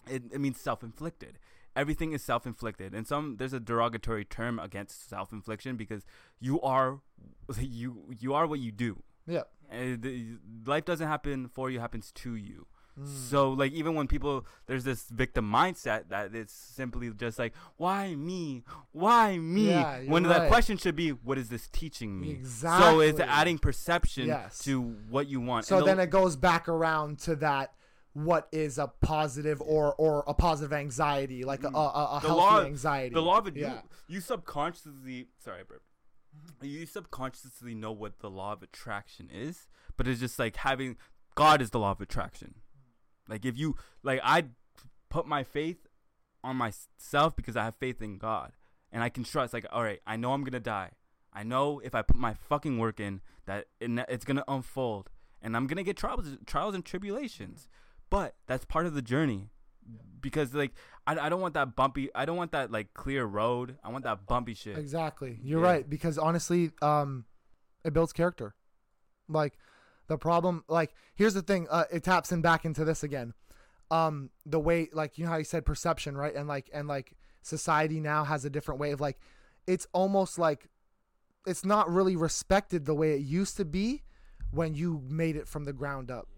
S1: It, it means self-inflicted. Everything is self-inflicted, and some there's a derogatory term against self-infliction because you are *laughs* you you are what you do.
S3: Yeah.
S1: And the, life doesn't happen for you; happens to you.
S3: Mm.
S1: So like even when people there's this victim mindset that it's simply just like why me why me
S3: Yeah,
S1: when that
S3: right.
S1: question should be what is this teaching me
S3: Exactly.
S1: so it's adding perception
S3: Yes.
S1: to what you want
S3: So then it goes back around to that. What is a positive or or a positive anxiety, like a, mm. a, a
S1: The
S3: healthy
S1: law-
S3: anxiety?
S1: the law of
S3: yeah.
S1: you, you subconsciously sorry you subconsciously know what the law of attraction is but it's just like having God is the law of attraction. Like if you like I put my faith on myself because I have faith in God and I can trust like all right I know I'm gonna die. I know if I put my fucking work in that it, it's gonna unfold and I'm gonna get trials trials and tribulations but that's part of the journey because like I, I don't want that bumpy I don't want that like clear road I want that bumpy shit
S3: Exactly. You're
S1: Yeah.
S3: right because honestly, um, it builds character. Like the problem, like here's the thing. Uh, it taps in back into this again. Um, the way, like you know how you said perception, right? And like and like society now has a different way of like, it's almost like it's not really respected the way it used to be when you made it from the ground up.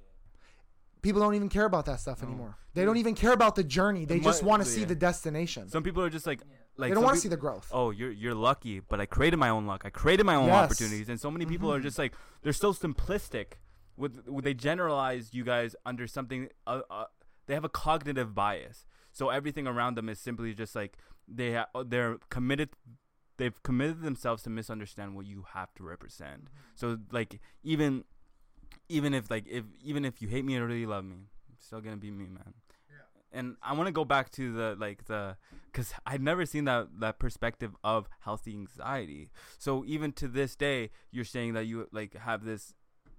S3: People don't even care about that stuff
S1: No.
S3: anymore. They don't even care about the journey. They
S1: The
S3: just want to
S1: yeah.
S3: see the destination.
S1: some people are just like like
S3: they don't want to see the growth.
S1: oh you're you're lucky but i created my own luck i created my own
S3: Yes.
S1: opportunities and so many people are
S3: Mhm.
S1: just like they're so simplistic with, with they generalize you guys under something uh, uh, they have a cognitive bias so everything around them is simply just like they ha- uh, they're committed they've committed themselves to misunderstand what you have to represent so like even even if like if even if you hate me or really love me you're still gonna be me man and I want to go back to the like the because I'd never seen that that perspective of healthy anxiety. So even to this day, you're saying that you like have this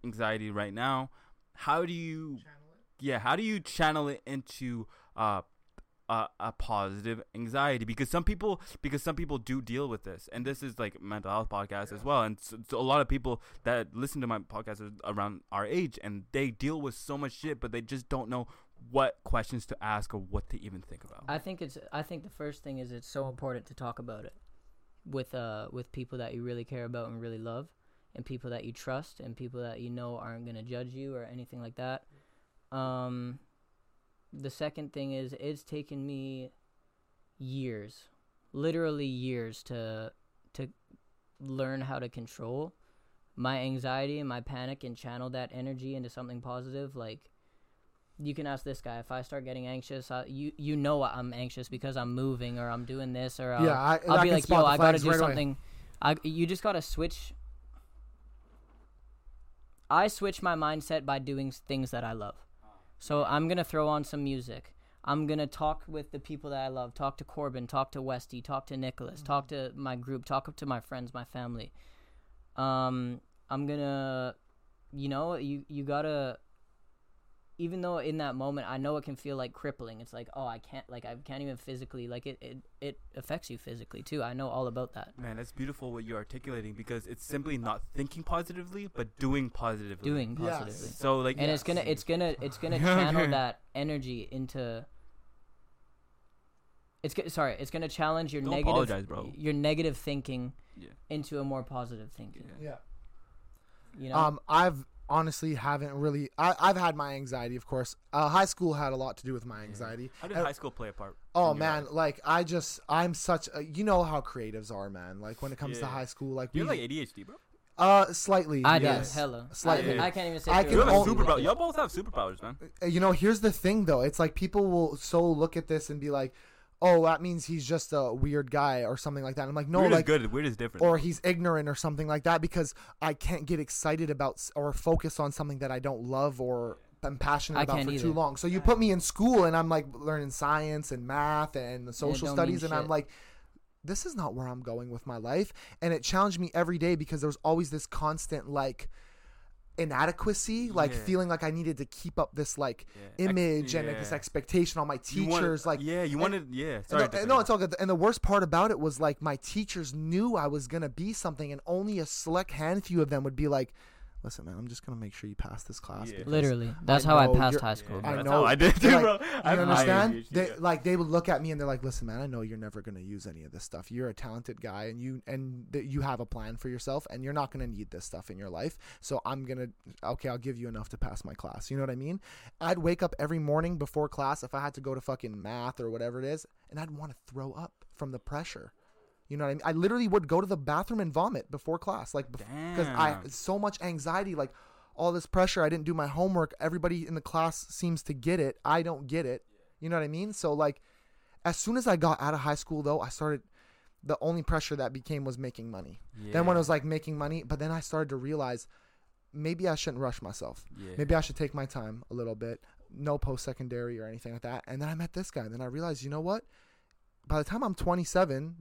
S1: anxiety right now. How do you? Yeah, how do you channel it into uh a, a positive anxiety because some people because some people do deal with this and this is like mental health podcast as well and so, so a lot of people that listen to my podcast are around our age and they deal with so much shit but they just don't know what questions to ask or what to even think about
S2: I think it's. I think the first thing is it's so important to talk about it with uh with people that you really care about and really love, and people that you trust and people that you know aren't gonna judge you or anything like that. Um, the second thing is it's taken me years, literally years to to learn how to control my anxiety and my panic and channel that energy into something positive like you can ask this guy if I start getting anxious. I, you you know I'm anxious because I'm moving or I'm doing this or I'll,
S3: Yeah, I-
S2: I'll be like, yo, I gotta do
S3: right away.
S2: something. I you just gotta switch. I switch my mindset by doing things that I love. So I'm gonna throw on some music. I'm gonna talk with the people that I love. Talk to Corbin. Talk to Westy. Talk to Nicholas. Talk to my group. Talk to my friends, my family. Um, I'm gonna, you know, you you gotta even though in that moment I know it can feel like crippling. It's like, oh, I can't like I can't even physically like it it, it affects you physically too. I know all about that.
S1: man that's beautiful what you're articulating because it's simply not thinking positively but doing positively
S2: Doing
S3: Yes.
S2: positively.
S1: so like
S2: And it's gonna it's gonna it's gonna *laughs* channel
S1: okay.
S2: that energy into it's go- sorry, it's gonna challenge your
S1: Don't
S2: negative
S1: apologize, bro.
S2: your negative thinking
S1: Yeah.
S2: into a more positive thinking.
S3: Yeah.
S2: You know?
S3: Um, I've honestly haven't really. I, I've had my anxiety, of course. Uh, high school had a lot to do with my anxiety.
S1: how did
S3: Uh,
S1: high school play a part
S3: Oh man,
S1: life?
S3: like I just I'm such a you know how creatives are, man. Like when it comes to high school, like
S1: you're
S3: we
S1: like ADHD bro
S3: uh slightly.
S2: I do
S3: yes.
S2: hella.
S3: Slightly.
S2: I, I can't even say
S3: I can
S1: you
S2: it.
S1: have a
S3: only-
S1: superpower y'all both have superpowers man
S3: Uh, You know, here's the thing though. It's like people will so look at this and be like, "Oh, that means he's just a weird guy or something like that." I'm like, "No,
S1: weird
S3: like
S1: is good weird is different
S3: or he's ignorant or something like that because I can't get excited about or focus on something that I don't love or am passionate
S2: I
S3: about for
S2: either.
S3: too long. So you put me in school and I'm like learning science and math and social
S2: don't
S3: studies
S2: mean
S3: and I'm like this is not where I'm going with my life and it challenged me every day because there was always this constant like inadequacy like
S1: Yeah.
S3: feeling like I needed to keep up this like
S1: Yeah. Ex-
S3: image and this expectation on my
S1: You wanted-
S3: teachers like
S1: yeah you
S3: and-
S1: wanted yeah sorry cut
S3: no, it's all good. And the worst part about it was like my teachers knew I was gonna be something, and only a select handful of them would be like, "Listen, man, I'm just gonna make sure you pass this class."
S1: Yeah.
S2: Literally. That's
S3: I
S2: how I passed high school.
S1: Yeah,
S3: I
S1: that's
S3: know.
S1: how I did too, *laughs*
S3: Like,
S1: bro.
S3: You
S1: I have high
S3: understand?
S1: ADHD,
S3: They
S1: yeah.
S3: like they would look at me and they're like, "Listen, man, I know you're never gonna use any of this stuff. You're a talented guy, and you and that you have a plan for yourself, and you're not gonna need this stuff in your life. So I'm gonna okay, I'll give you enough to pass my class. You know what I mean? I'd wake up every morning before class if I had to go to fucking math or whatever it is, and I'd want to throw up from the pressure. You know what I mean? I literally would go to the bathroom and vomit before class, like because I so much anxiety, like all this pressure. I didn't do my homework. Everybody in the class seems to get it. I don't get it. You know what I mean? So like, as soon as I got out of high school, though, I started. The only pressure that became was making money. Then when it was like making money, but then I started to realize maybe I shouldn't rush myself.
S1: yeah.
S3: Maybe I should take my time a little bit. No post secondary or anything like that. And then I met this guy. And then I realized, you know what? By the time I'm 27,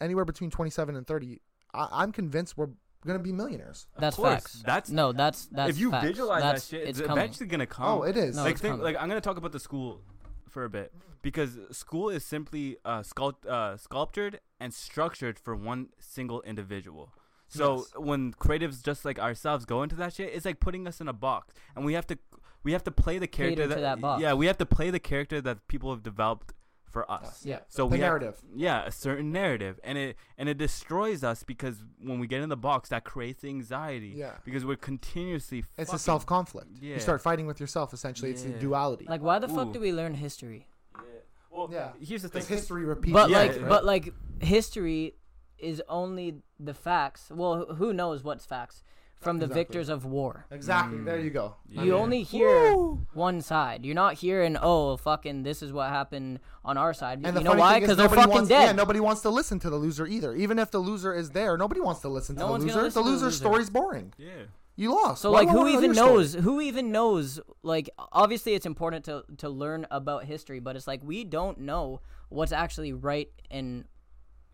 S3: anywhere between 27 and 30, I, I'm convinced we're gonna be millionaires.
S2: That's
S1: course,
S2: facts.
S1: That's
S2: no, that's that's
S1: if you
S2: facts.
S1: visualize
S2: that's,
S1: that shit,
S2: it's
S1: it's eventually gonna come.
S3: Oh, it is.
S2: No,
S1: like think, like I'm gonna talk about the school for a bit because school is simply uh, sculpt, uh, sculptured and structured for one single individual. So
S3: Yes.
S1: when creatives just like ourselves go into that shit, it's like putting us in a box, and we have to we have to play the character
S2: Cater to that box.
S1: Yeah, we have to play the character that people have developed for us.
S2: Yeah.
S1: So
S3: the
S1: we have-
S3: narrative.
S1: yeah, a certain narrative, and it and it destroys us because when we get in the box, that creates anxiety.
S3: Yeah.
S1: Because we're continuously.
S3: It's a self conflict.
S1: Yeah.
S3: You start fighting with yourself. Essentially, it's a duality.
S2: Like, why the fuck
S1: Ooh.
S2: do we learn history? Yeah.
S1: Well,
S3: Yeah.
S1: Here's the thing.
S3: because history repeats.
S2: But
S1: Yeah,
S2: like,
S1: right.
S2: but like, history is only the facts. Well, who knows what's facts from the
S3: Exactly.
S2: victors of war?
S3: exactly. There you go.
S1: Yeah.
S2: You only hear one side. You're not hearing, oh, fucking, this is what happened on our side.
S3: And the
S2: you know
S3: funny
S2: why?
S3: thing is
S2: Because they're
S3: nobody
S2: fucking
S3: wants,
S2: dead.
S3: Yeah, nobody wants to listen to the loser either. Even if the loser is there, nobody wants to listen to the loser.
S2: listen
S3: The
S2: to
S3: loser's
S2: loser.
S3: story's boring.
S1: Yeah.
S3: you lost.
S2: So
S3: Why
S2: like, who even
S3: your story?
S2: knows? Who even knows? Like, obviously, it's important to to learn about history, but it's like we don't know what's actually right and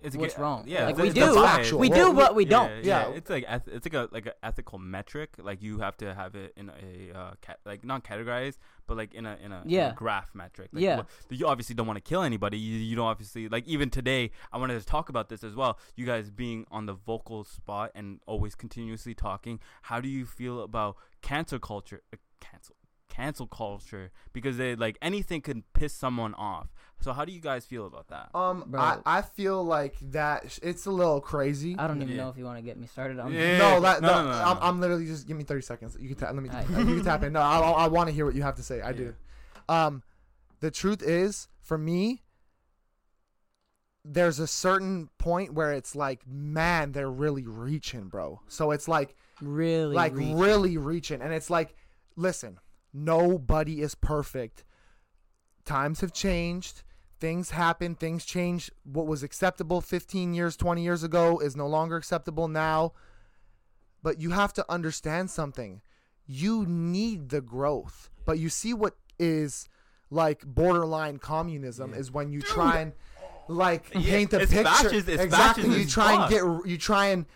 S1: It's a
S2: what's
S1: ga-
S2: wrong.
S1: Yeah,
S2: like we do,
S1: a
S2: we do, but we don't.
S1: Yeah,
S3: Yeah.
S1: it's like eth- it's like a like an ethical metric. Like you have to have it in a uh, cat like not categorized, but like in a in a, in a
S2: Yeah.
S1: graph metric. Like,
S2: Yeah.
S1: wha- you obviously don't want to kill anybody. You, you don't obviously like even today. I wanted to talk about this as well. You guys being on the vocal spot and always continuously talking. How do you feel about cancel culture? Uh, cancel cancel culture because they like anything can piss someone off. So how do you guys feel about that?
S3: Um,
S2: Bro.
S3: I, I feel like that it's a little crazy.
S2: I don't even
S1: Yeah.
S2: know if you want to get me started on.
S1: Yeah.
S3: no, that,
S1: No,
S3: no,
S1: no, no,
S3: I'm. I'm literally just give me 30 seconds. You can tap. Let me.
S2: Alright.
S3: you can tap in. No, I, I, I want to hear what you have to say. I
S1: Yeah.
S3: do. Um, the truth is, for me, there's a certain point where it's like, man, they're really reaching, bro. So it's like,
S2: Really,
S3: like
S2: reach.
S3: really reaching, and it's like, listen, nobody is perfect. Times have changed. Things happen. Things change. What was acceptable 15 years, 20 years ago is no longer acceptable now. But you have to understand something. You need the growth. But you see what is like borderline communism
S1: Yeah.
S3: is when you try and like
S1: Yeah,
S3: paint a
S1: it's
S3: picture.
S1: fascist- it's
S3: exactly. You try and get you try and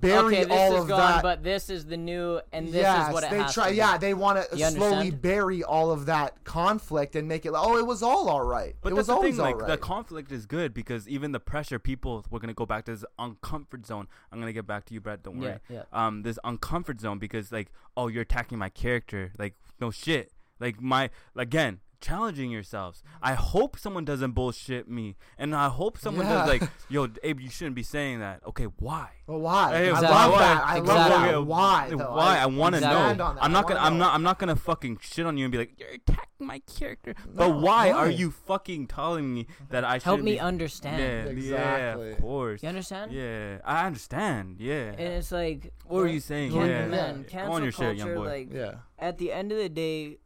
S3: bury
S2: okay, this
S3: all
S2: is
S3: of
S2: gone,
S3: that.
S2: but this is the new, and this
S3: yes,
S2: is what it
S3: they
S2: has
S3: try.
S2: to be.
S3: Yeah, they want to
S2: You
S3: slowly
S2: understand?
S3: bury all of that conflict and make it. like, Oh, it was all all right.
S1: But
S3: it was
S1: the
S3: always
S1: thing, like
S3: all right.
S1: the conflict is good because even the pressure, people we're gonna go back to this uncomfort zone. I'm gonna get back to you, Brett. Don't worry.
S2: Yeah, yeah.
S1: Um, this uncomfort zone because like, oh, you're attacking my character. Like, no shit. Like my again, challenging yourselves. I hope someone doesn't bullshit me, and I hope someone
S3: Yeah.
S1: does like, yo, Abe, you shouldn't be saying that. Okay, why?
S3: well, why?
S1: Hey,
S3: I love
S1: why?
S3: that. I
S2: Exactly.
S3: love
S1: Okay,
S3: that. Why? though?
S1: Why? I want to
S2: Exactly.
S1: know.
S3: Stand on that.
S1: I'm not
S3: wanna
S1: gonna. I'm not. I'm not gonna fucking shit on you and be like, you're attacking my character. but
S3: No,
S1: why, are you fucking telling me that I should
S2: Help me
S1: be
S2: understand.
S1: Yeah,
S3: Exactly.
S1: yeah, of course.
S2: You understand?
S1: Yeah, I understand. Yeah.
S2: And it's like,
S1: what were you saying?
S2: Can-
S1: yeah.
S2: man,
S1: Go
S2: cancel
S1: on your
S2: culture,
S1: shit, young boy.
S2: like
S3: Yeah.
S2: at the end of the day,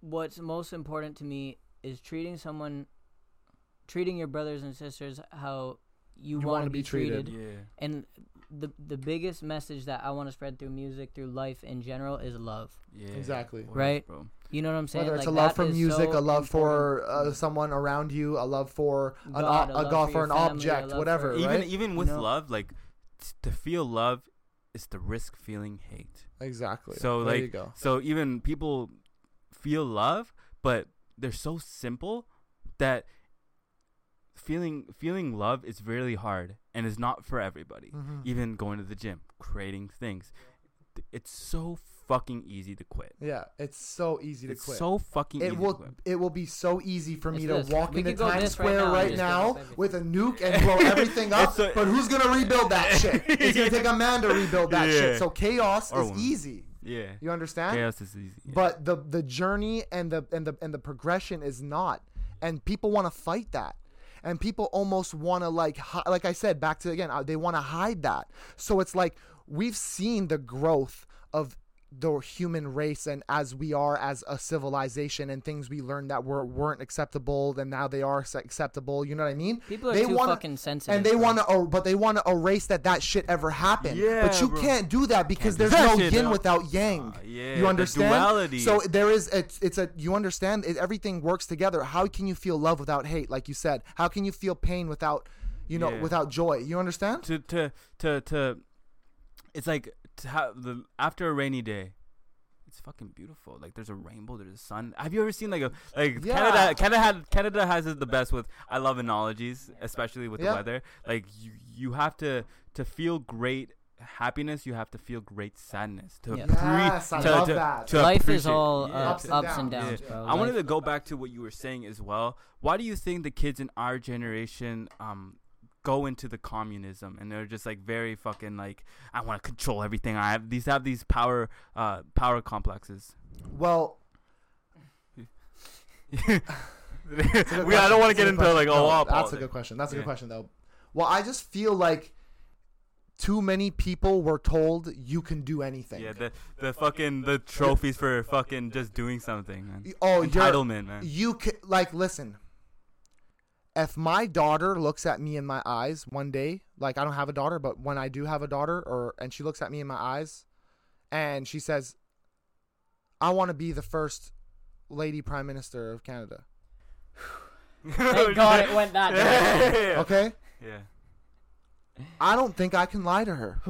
S2: what's most important to me is treating someone, treating your brothers and sisters how you,
S3: You
S2: want
S3: wanna be
S2: be treated.
S3: treated.
S1: yeah.
S2: And the the biggest message that I want to spread through music, through life in general, is love.
S1: Yeah.
S3: Exactly.
S1: Word,
S2: Right?
S1: bro.
S2: You know what I'm saying?
S3: Whether it's
S2: Like,
S3: a love for music,
S2: so
S3: a love for uh, someone around you, a love for an
S2: God,
S3: ob-
S2: a
S3: a
S2: love
S3: god
S2: for
S3: for an
S2: family,
S3: object,
S2: love for-
S3: whatever.
S1: Even
S3: right?
S1: even with
S2: know?
S1: love, like t- to feel love is to risk feeling hate.
S3: exactly.
S1: So
S3: there
S1: like
S3: you go.
S1: so even people feel love, but they're so simple that feeling feeling love is really hard and is not for everybody.
S3: Mhm.
S1: Even going to the gym, creating things. It's so fucking easy to quit.
S3: Yeah, it's so easy to
S1: It's
S3: quit.
S1: so fucking easy
S3: it
S1: to
S3: will
S1: quit.
S3: it will be so easy for me
S2: It's
S3: to
S2: this.
S3: walk
S2: We
S3: into
S2: could
S3: Times
S2: this right
S3: Square
S2: now
S3: right now with a nuke and blow *laughs* everything up.
S1: A-
S3: but who's gonna rebuild that shit? *laughs* It's gonna take a man to rebuild that
S1: Yeah.
S3: shit. So chaos
S1: Or
S3: is
S1: one.
S3: easy.
S1: Yeah.
S3: You understand?
S1: Chaos is easy. yeah.
S3: But the the journey and the and the and the progression is not. And people want to fight that. And people almost want to like hi- like I said back to again uh, they want to hide that. So it's like we've seen the growth of the human race and as we are as a civilization and things we learned that were weren't acceptable and now they are acceptable you know what i mean
S2: People are
S3: they
S2: too
S3: wanna-
S2: fucking sensitive.
S3: and they want to oh, but they want to erase that that shit ever happened
S1: Yeah,
S3: but you
S1: bro.
S3: can't do that because
S1: Can't
S3: there's no yin
S1: no.
S3: without yang
S1: Ah, yeah,
S3: you
S1: the
S3: understand
S1: duality.
S3: so there is it's it's a you understand it, everything works together how can you feel love without hate like you said how can you feel pain without you know
S1: Yeah.
S3: without joy you understand
S1: to to to to it's like to have the after a rainy day it's fucking beautiful like there's a rainbow there's a sun have you ever seen like a like
S3: Yeah.
S1: canada canada had canada has it the best with i love analogies especially with
S3: Yeah.
S1: the weather like you you have to to feel great happiness you have to feel great sadness to
S2: Yeah.
S1: appre-
S3: Yes, I
S1: to,
S3: love
S1: to,
S3: that.
S1: to
S2: Life is all
S1: yeah.
S2: uh,
S3: Ups and
S2: ups and
S3: downs.
S2: downs,
S1: Yeah.
S2: bro.
S1: I wanted to go back to what you were saying as well. Why do you think the kids in our generation um go into the communism and they're just like very fucking like I want to control everything. I have these have these power uh power complexes.
S3: well *laughs*
S1: we, I don't want to get into like oh
S3: No,
S1: all
S3: that's a good question that's a
S1: Yeah.
S3: good question though well i just feel like too many people were told you can do anything
S1: Yeah, the the fucking the trophies for fucking just doing something, man.
S3: oh
S1: Entitlement, man.
S3: you can like listen if my daughter looks at me in my eyes one day like i don't have a daughter but when i do have a daughter or and she looks at me in my eyes and she says, "I want to be the first lady prime minister of Canada."
S2: Thank God it went that *laughs* direction.
S1: yeah. *laughs*
S3: Okay,
S1: Yeah.
S3: I don't think I can lie to her.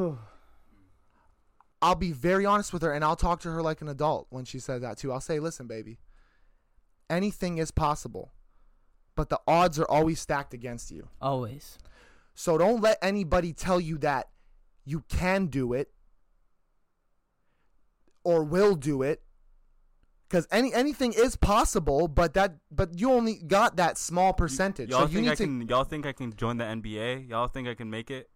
S3: I'll be very honest with her, and I'll talk to her like an adult when she says that too. I'll say, "Listen, baby, anything is possible, but the odds are always stacked against you."
S2: Always.
S3: So don't let anybody tell you that you can do it or will do it. Cuz any anything is possible, but that but you only got that small percentage.
S1: Y'all
S3: so you
S1: think
S3: need
S1: I
S3: to
S1: can? Y'all think I can join the NBA? Y'all think I can make it?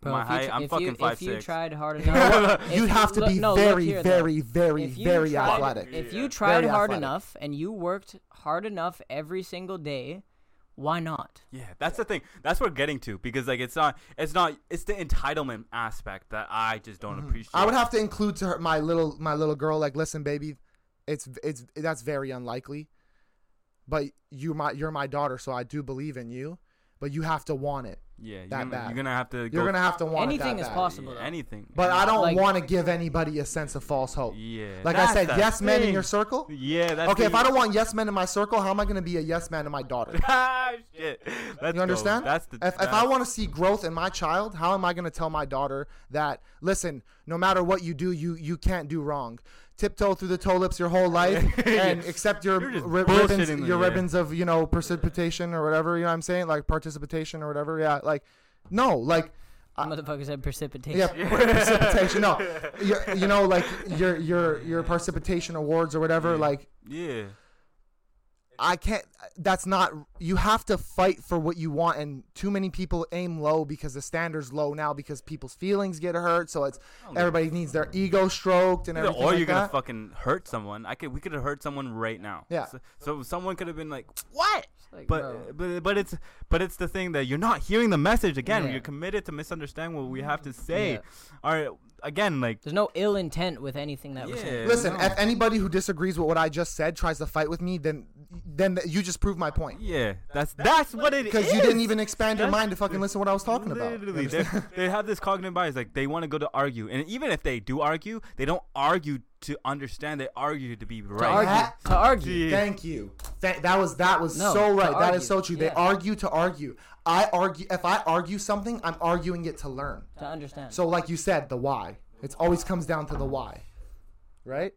S2: Bro,
S1: My
S2: if you,
S1: height,
S2: tr-
S1: I'm fucking
S2: you,
S1: five
S2: If you
S1: six.
S2: tried hard *laughs* enough, *laughs*
S3: you'd
S2: you-
S3: have to
S2: look-
S3: be
S2: no,
S3: very
S2: here, though.
S3: very very
S2: If
S3: very
S2: tried-
S3: athletic.
S2: If you tried
S3: Very
S2: hard
S3: athletic.
S2: enough and you worked hard enough every single day, why not?
S1: Yeah, that's the thing. That's what we're getting to because like it's not, it's not, it's the entitlement aspect that I just don't appreciate.
S3: Mm-hmm. I would have to include to her my little my little girl like listen baby, it's it's that's very unlikely. But you my you're my daughter so I do believe in you, but you have to want it.
S1: Yeah, you're
S3: that
S1: gonna,
S3: bad.
S1: you're gonna have to.
S3: You're
S1: go
S3: going to have to want
S2: Anything
S3: it
S2: is
S3: that bad.
S2: possible.
S1: yeah,
S2: though.
S1: anything.
S3: But I don't
S2: Like-
S3: want to give anybody a sense of false hope.
S1: Yeah.
S3: Like I said,
S1: the
S3: yes men in your circle.
S1: Yeah, that's
S3: Okay,
S1: the-
S3: if I don't want yes men in my circle, how am I going to be a yes man to my daughter? *laughs*
S1: ah, shit. Let's
S3: You
S1: go.
S3: understand?
S1: That's the.
S3: if, if I want to see growth in my child, how am I going to tell my daughter that listen, no matter what you do, you you can't do wrong. Tiptoe through the tulips your whole life *laughs* and accept your ri- ribbons,
S1: bullshitting
S3: your
S1: yeah.
S3: ribbons of you know precipitation or whatever. You know what I'm saying? Like participation or whatever. Yeah, like no, like
S2: The motherfucker said precipitation.
S3: yeah, precipitation. No, *laughs* you you know like your your your precipitation awards or whatever.
S1: Yeah.
S3: Like
S1: Yeah.
S3: I can't. That's not. You have to fight for what you want, and too many people aim low because the standard's low now because people's feelings get hurt. So it's
S1: don't
S3: everybody needs their ego stroked and everything
S1: or
S3: like
S1: you're gonna
S3: that.
S1: fucking hurt someone. I could. We could have hurt someone right now.
S3: Yeah.
S1: So, so someone could have been like, "What?"
S2: Like,
S1: But
S2: bro.
S1: but but it's but it's the thing that you're not hearing the message again.
S2: Yeah.
S1: You're committed to misunderstand what we have to say.
S2: Yeah.
S1: All right. Again, like
S2: There's no ill intent with anything that we're saying.
S1: Yeah.
S3: Listen,
S1: no.
S3: if anybody who disagrees with what I just said tries to fight with me, then then you just prove my point
S1: yeah, that's that's what it is.
S3: because you didn't even expand your mind to fucking listen to what I was talking about.
S1: Literally, they, they have this cognitive bias. Like they want to go to argue, and even if they do argue, they don't argue to understand. They argue to be
S2: To
S1: right.
S2: argue.
S3: That-
S2: To argue.
S1: Yeah.
S3: Thank you. Th- that was that was
S2: No,
S3: so right. That
S2: argue.
S3: is so true. They argue to argue. I argue if I argue something, I'm arguing it to learn.
S2: To understand.
S3: So like you said, the why. It always comes down to the why. Right?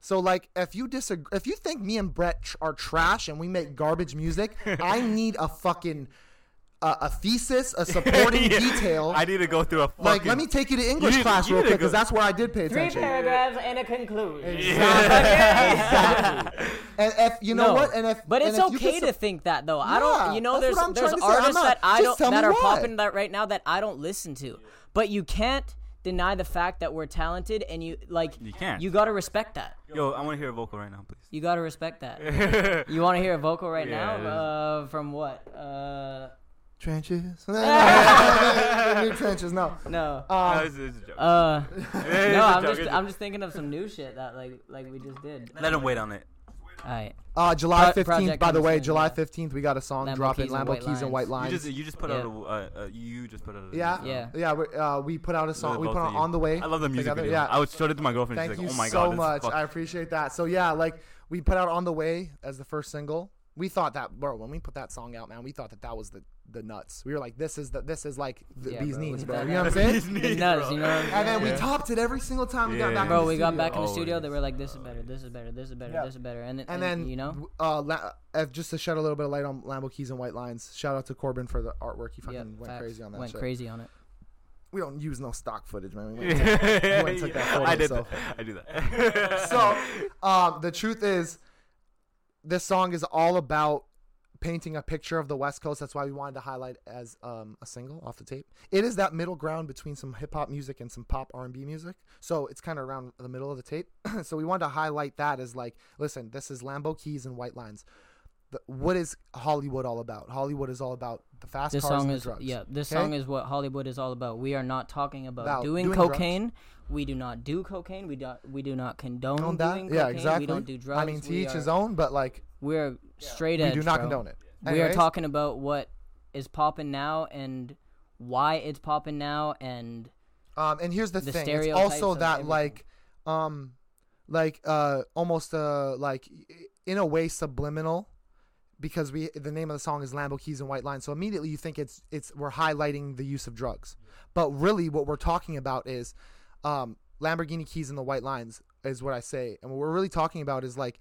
S3: So like if you disagree if you think me and Brett tr- are trash and we make garbage music, *laughs* I need a fucking uh, a thesis, a *laughs* supporting
S1: Yeah.
S3: detail.
S1: I need to go through a fucking,
S3: like let me take you to English
S1: need-
S3: class
S1: you
S3: real quick cuz
S1: go-
S3: that's where I did pay
S2: Three
S3: attention.
S2: paragraphs and a conclusion.
S3: exactly. And if you know
S2: No,
S3: what, and if
S2: but it's
S3: if
S2: okay
S3: can
S2: to
S3: sup-
S2: think that though. I don't. You know, there's there's
S3: trying to say. I'm
S2: artists
S3: not-
S2: that I don't that are
S3: why.
S2: popping that right now that I don't listen to. But you can't deny the fact that we're talented, and you like.
S1: You can't.
S2: You gotta respect that.
S1: Yo, I want to hear a vocal right now, please.
S2: You gotta respect that. *laughs* you want to hear a vocal right
S1: Yeah,
S2: now? Uh, from what? Uh,
S3: trenches. *laughs* *laughs* New trenches. No.
S2: no.
S1: No,
S3: Um,
S1: it's, it's a joke.
S2: Uh, *laughs*
S1: It's
S2: no,
S1: a
S2: I'm
S1: joke,
S2: just
S1: it's a-
S2: I'm just thinking of some new shit that like like we just did.
S1: Let him wait on it.
S2: All right.
S3: Uh, July 15th, by the way, July 15th, we got a song
S2: Lambo
S3: dropping,
S2: Keys and
S3: Lambo
S2: White
S3: Keys and
S2: Lines.
S3: White
S1: You
S3: Lines.
S1: just you just put
S2: Yeah.
S1: out a uh, uh, you just put out a
S3: yeah,
S2: Yeah.
S3: yeah. We, uh, we put out a song.
S1: Love
S3: We put
S1: of
S3: out on the way.
S1: I love the music
S3: together.
S1: video.
S3: Yeah.
S1: I would showed it to my girlfriend.
S3: Thank
S1: She's
S3: you
S1: like, "Oh my
S3: so
S1: god,
S3: much.
S1: fuck-
S3: I appreciate that. So yeah, like we put out on the way as the first single. We thought that, bro. When we put that song out, man, we thought that that was the the nuts. We were like, this is the this is like the
S2: Yeah,
S3: bees
S2: bro,
S3: knees,
S2: we
S3: bro. You know what I'm *laughs* saying?
S1: Bees
S2: The
S1: knees,
S2: nuts,
S1: bro.
S2: you know. What I'm
S3: And then we topped it every single time we got back.
S2: Bro,
S3: in the
S2: we got
S3: studio.
S2: back in the studio.
S1: Always.
S2: They were like, "This is better. This is better. This is better.
S3: Yeah.
S2: This is better." And,
S3: And then,
S2: you know,
S3: uh, La- uh, just to shed a little bit of light on Lambo Keys and White Lines. Shout out to Corbin for the artwork. He fucking
S2: yeah,
S3: went
S2: facts.
S3: crazy on that
S2: Went
S3: shit.
S2: crazy on it.
S3: We don't use no stock footage, man. We went *laughs* and took- went and took that photo,
S1: I did
S3: so-
S1: that. I do that.
S3: so *laughs* um, the truth is this song is all about painting a picture of the west coast. That's why we wanted to highlight as um, a single off the tape. It is that middle ground between some hip-hop music and some pop r&b music. So it's kind of around the middle of the tape. *clears throat* So we wanted to highlight that as like listen this is lambo keys and white lines. The, what is hollywood all about? Hollywood is all about the fast
S2: This
S3: cars
S2: song is
S3: drugs
S2: yeah. This
S3: okay?
S2: song is what Hollywood is all about. We are not talking about
S3: About
S2: doing,
S3: doing drugs.
S2: cocaine. We do not do cocaine. We do we do not condone
S3: that?
S2: doing
S3: yeah
S2: cocaine.
S3: exactly
S2: We don't do drugs.
S3: i mean to
S2: we
S3: each
S2: are,
S3: his own but like
S2: We're straight edge.
S3: we do not
S2: bro.
S3: condone it
S2: We are talking about what is popping now and why it's popping now and
S3: Um, and here's the,
S2: the
S3: thing: it's also that
S2: everything.
S3: like, um like uh almost uh like in a way subliminal because we the name of the song is Lambo Keys and White Lines. So immediately you think it's it's we're highlighting the use of drugs. But really what we're talking about is um Lamborghini keys and the white lines is what I say. And what we're really talking about is like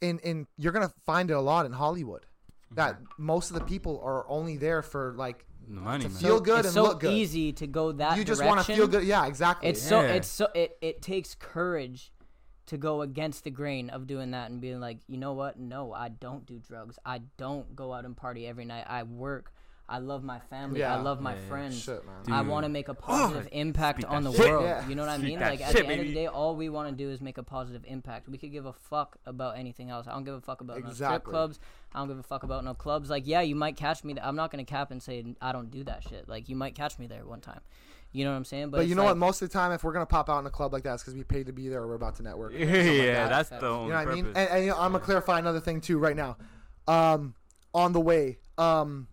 S3: in in you're going to find it a lot in Hollywood. That most of the people are only there for like
S1: The money,
S3: to
S1: man.
S3: feel good
S2: it's
S3: and
S2: so
S3: look good.
S2: easy to go that way.
S3: you just
S2: want
S3: want to feel good. Yeah, exactly.
S2: It's so
S1: Yeah.
S2: it's so it, it takes courage to go against the grain of doing that and being like, you know what? No, I don't do drugs. I don't go out and party every night. I work. I love my family. I love my
S1: Yeah, yeah.
S2: friends.
S3: shit, man.
S2: I want to make a positive *gasps* impact
S1: speak
S2: on the
S1: shit.
S2: world.
S3: Yeah.
S2: You know what I mean? Like at
S1: shit,
S2: the end of the day, all we want to do is make a positive impact. We could give a fuck about anything else. I don't give a fuck about no strip clubs. I don't give a fuck about no clubs. Like, yeah, you might catch me. Th- I'm not gonna cap and say I don't do that shit. Like, you might catch me there one time. You know what I'm saying?
S3: But, you know
S2: like,
S3: what? Most of the time, if we're gonna pop out in a club like that, it's because we paid to be there or we're about to network. *laughs*
S1: yeah,
S3: something like that.
S1: that's the
S2: You
S1: only
S3: You know what I mean? And, and you know, I'm gonna clarify another thing too right now. Um, on the way, um,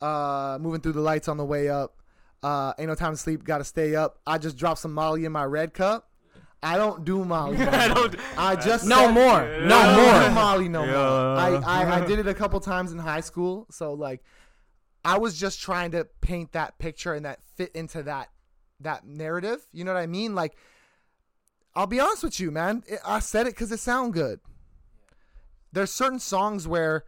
S3: uh, moving through the lights on the way up. Uh, ain't no time to sleep. Got to stay up. I just dropped some Molly in my red cup. I don't do Molly. *laughs* no
S1: I don't.
S3: I just
S2: No
S3: said-
S2: more.
S3: I
S2: No
S3: don't
S2: more.
S3: do Molly no more. I, I I did it a couple times in high school. So like, I was just trying to paint that picture and that fit into that that narrative. You know what I mean? Like, I'll be honest with you, man. It, I said it because it sound good. There's certain songs where,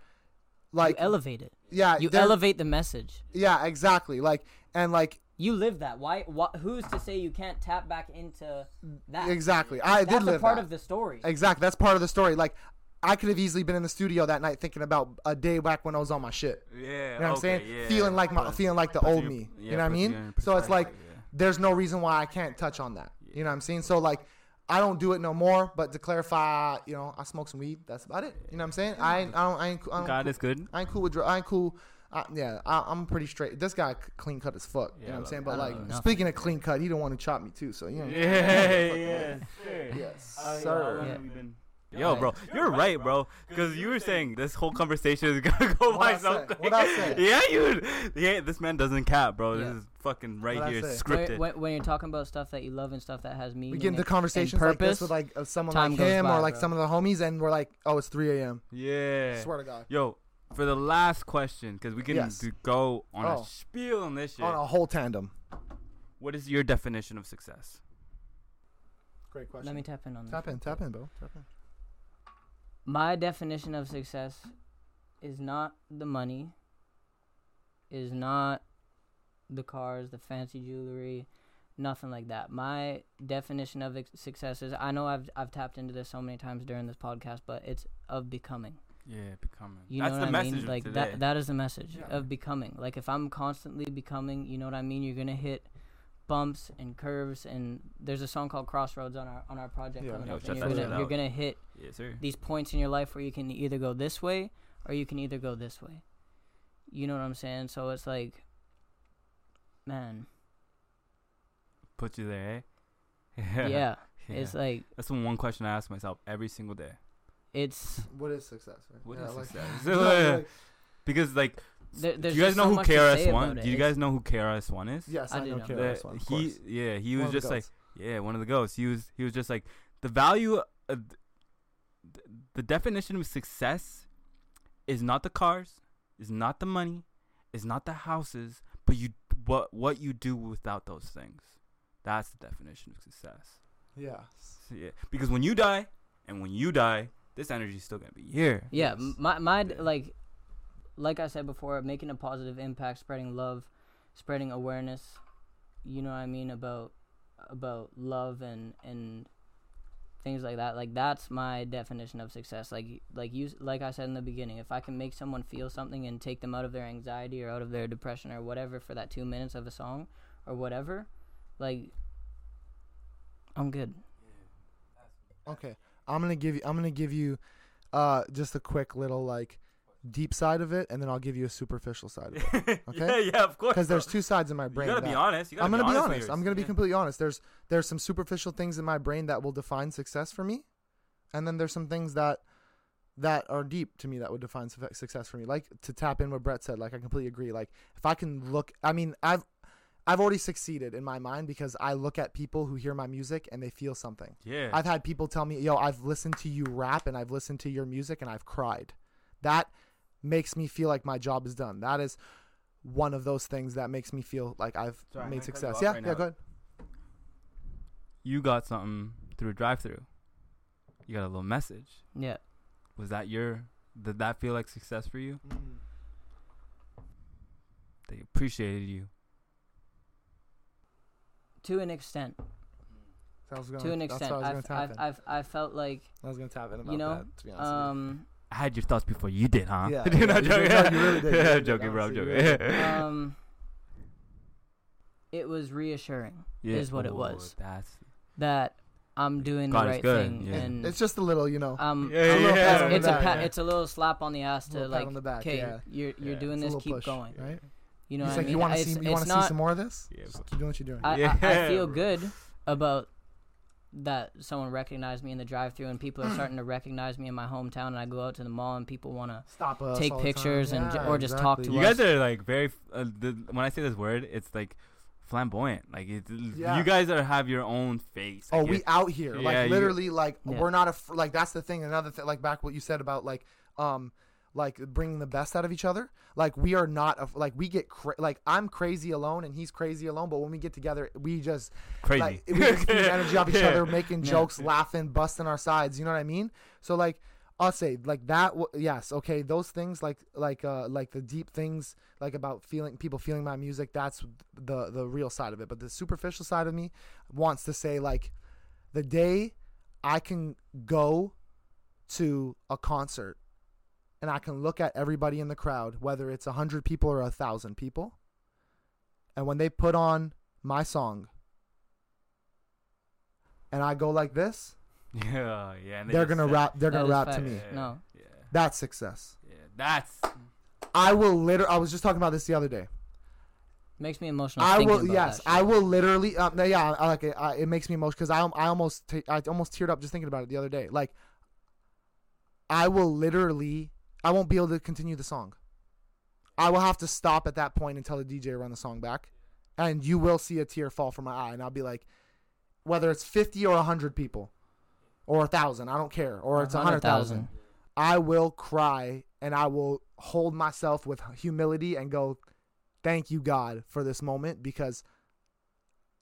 S3: like,
S2: you elevate it.
S3: yeah,
S2: You elevate the message.
S3: Yeah, exactly. Like, and like,
S2: You live that. Why? Who's to say you can't tap back into that?
S3: exactly. I
S2: That's
S3: did live
S2: part
S3: that.
S2: of the story.
S3: Exactly. That's part of the story. Like, I could have easily been in the studio that night thinking about a day back when I was on my shit.
S1: Yeah,
S3: You know what I'm saying?
S1: yeah.
S3: Feeling like my, feeling like the
S1: puts
S3: old
S1: you-
S3: me.
S1: yeah,
S3: you know what I mean? So it's like
S1: yeah.
S3: there's no reason why I can't touch on that. You know what I'm saying? So like, I don't do it no more. But to clarify, you know, I smoke some weed. That's about it. You know what I'm saying? I ain't, I don't, I ain't, I don't
S1: God is good.
S3: I ain't cool with dr- I ain't cool. I, yeah, I, I'm pretty straight. This guy clean cut as fuck. you
S1: Yeah,
S3: know what I'm saying? But like,
S2: know
S3: speaking of clean cut, he don't want to chop me too. So you know.
S1: Yeah, yeah.
S3: Yes,
S1: Oh, yeah, how
S3: sir.
S1: Long
S2: Yeah.
S1: have we been- Yo, bro, you're right, bro. Because you were saying this whole conversation is gonna *laughs* go
S3: What'd
S1: by
S3: I
S1: so quick.
S3: What'd I say? *laughs*
S1: Yeah, you. Yeah, this man doesn't cap, bro.
S2: Yeah.
S1: This is fucking right
S3: What'd I
S1: here,
S3: say?
S2: When,
S1: scripted.
S2: when, when you're talking about stuff that you love and stuff that has meaning,
S3: We get into
S2: and-
S3: conversations
S2: and
S3: like this
S2: purpose,
S3: with like uh, someone
S2: time
S3: like
S2: goes
S3: him
S2: by,
S3: or like
S2: bro.
S3: some of the homies, and we're like, oh, it's 3 a.m.
S1: yeah.
S3: Swear to God.
S1: Yo, for the last question, because we can
S3: Yes.
S1: do- go on
S3: Oh.
S1: a spiel on this shit.
S3: On a whole tandem.
S1: What is your definition of success?
S3: Great question.
S2: Let me tap in on that.
S3: tap in, tap in, bro. Tap in.
S2: My definition of success is not the money, is not the cars, the fancy jewelry, nothing like that. My definition of ex- success is I know I've I've tapped into this so many times during this podcast, but it's of becoming.
S1: Yeah, becoming.
S2: You
S1: That's
S2: know
S1: the
S2: what I
S1: message
S2: mean? Like
S1: today.
S2: that that is the message
S3: Yeah.
S2: of becoming. Like if I'm constantly becoming, you know what I mean? You're gonna hit bumps and curves and there's a song called Crossroads on our on our project
S3: Yeah.
S2: coming
S1: Yo,
S2: up. And you're gonna, you're gonna hit
S1: yes, sir.
S2: these points in your life where you can either go this way or you can either go this way. You know what I'm saying? So it's like man,
S1: Put you there, eh?
S2: yeah. *laughs*
S1: Yeah.
S2: It's like
S1: That's the one question I ask myself every single day.
S2: it's
S3: What is success? Right?
S1: What
S3: Yeah,
S1: is
S3: like-
S1: success? *laughs*
S3: Like- *laughs*
S1: Because like,
S2: there,
S1: do you guys know
S2: so
S1: who
S2: much
S1: KRS One? Do you guys know who KRS One is?
S3: yes,
S2: I
S3: I,
S2: do
S3: know
S2: know.
S3: KRS One.
S1: He,
S3: course.
S1: yeah, he
S3: One
S1: was just like, yeah, one of the ghosts. He was, he was just like, the value, of, the definition of success is not the cars, is not the money, is not the houses, but you, what, what you do without those things. That's the definition of success.
S3: yeah.
S1: So, yeah, because when you die, and when you die, this energy is still gonna be here.
S2: Yeah,
S3: Yes.
S2: my my d- like, like I said before, making a positive impact, spreading love, spreading awareness. You know what I mean about about love and and things like that. Like that's my definition of success. Like like you like I said in the beginning, if I can make someone feel something and take them out of their anxiety or out of their depression or whatever for that two minutes of a song or whatever, like I'm good.
S3: Okay, I'm gonna give you. I'm gonna give you, uh, just a quick little like deep side of it, and then I'll give you a superficial side of it. *laughs* Okay.
S1: yeah, yeah, of course.
S3: Because there's two sides in my brain.
S1: You gotta be honest. You gotta
S3: I'm gonna be
S1: with
S3: honest. I'm gonna be
S1: Yeah.
S3: completely honest. There's there's some superficial things in my brain that will define success for me, and then there's some things that that are deep to me that would define su- success for me. Like to tap in what Brett said. Like I completely agree. Like if I can look, I mean, I've I've already succeeded in my mind because I look at people who hear my music and they feel something.
S1: Yeah.
S3: I've had people tell me, "Yo, I've listened to you rap and I've listened to your music and I've cried." That makes me feel like my job is done. That is one of those things that makes me feel like I've
S1: Sorry,
S3: made
S1: gonna cut you
S3: success. Yeah,
S1: right
S3: yeah,
S1: now.
S3: go ahead.
S1: you got something through a drive-through. You got a little message.
S2: Yeah.
S1: Was that your? Did that feel like success for you? They appreciated you.
S2: To an extent.
S3: That was gonna,
S2: To an extent.
S3: I was
S2: I've, I've. I've, I felt like,
S3: I was gonna tap in about
S2: you know,
S3: that. To be honest with you.
S2: um,
S1: I had your thoughts before you did, huh?
S3: Yeah, *laughs*
S1: You're
S3: yeah,
S1: not
S3: you
S1: joking.
S3: No, you really did.
S1: Yeah, *laughs* I'm
S3: did.
S1: joking, bro. I'm joking.
S3: really *laughs*
S2: um, it was reassuring
S1: Yeah.
S2: is what it
S1: Oh,
S2: was.
S1: That's
S2: that I'm doing
S1: God
S2: the right
S1: good,
S2: thing,
S1: yeah.
S2: and
S3: It's just a little, you know.
S2: um,
S1: Yeah,
S2: a little
S1: yeah,
S2: pat-
S3: yeah.
S2: it's a
S3: Yeah.
S2: pat, it's a little slap on the ass to like,
S3: on the back,
S2: okay,
S3: yeah.
S2: you're you're
S1: Yeah.
S2: doing this, keep
S3: push,
S2: going.
S3: right?
S2: You know
S3: He's
S2: what
S3: like,
S2: I mean?
S3: you want to see, you want to see some more of this?
S1: Yeah,
S3: Just keep doing what you're doing.
S2: I,
S1: Yeah,
S2: I, I feel good about that someone recognized me in the drive-through and people are starting to recognize me in my hometown and I go out to the mall and people want to
S3: Stop us
S2: Take
S3: all the time.
S2: pictures and j-
S3: Yeah,
S2: or just talk to
S1: You
S2: us.
S1: You guys are like very. f- Uh, the, when I say this word, it's like flamboyant. Like it,
S3: Yeah.
S1: you guys are have your own face.
S3: Oh, we out here,
S1: Yeah,
S3: like
S1: you-
S3: literally, like
S2: Yeah.
S3: we're not a fr- like that's the thing. Another thing, like back what you said about like um like bringing the best out of each other. Like we are not like we get cra- like I'm crazy alone and he's crazy alone, but when we get together, we just
S1: crazy.
S3: like we just *laughs* energy off each
S1: Yeah.
S3: other, making
S2: Yeah.
S3: jokes, laughing, busting our sides. You know what I mean? So like. I'll say like that. W- yes, okay. Those things, like like uh like the deep things, like about feeling people feeling my music. That's the the real side of it. But the superficial side of me wants to say like, the day I can go to a concert and I can look at everybody in the crowd, whether it's a hundred people or a thousand people, and when they put on my song and I go like this, *laughs*
S1: yeah, yeah. and they
S3: they're gonna
S1: said-
S3: rap. They're gonna
S2: is
S3: rap to me.
S1: Yeah,
S2: No.
S1: Yeah,
S3: That's success.
S1: yeah. That's
S3: I will literally. I was just talking about this the other day.
S2: makes me emotional.
S3: I will.
S2: about
S3: Yes, I will literally. Um, yeah, I like it. I, it makes me emotional because I, I almost, ta- I almost teared up just thinking about it the other day. Like, I will literally, I won't be able to continue the song. I will have to stop at that point and tell the DJ run the song back, and you will see a tear fall from my eye, and I'll be like, whether it's fifty or hundred people, or a thousand, I don't care, or it's a hundred thousand. I will cry and I will hold myself with humility and go, Thank you, God, for this moment because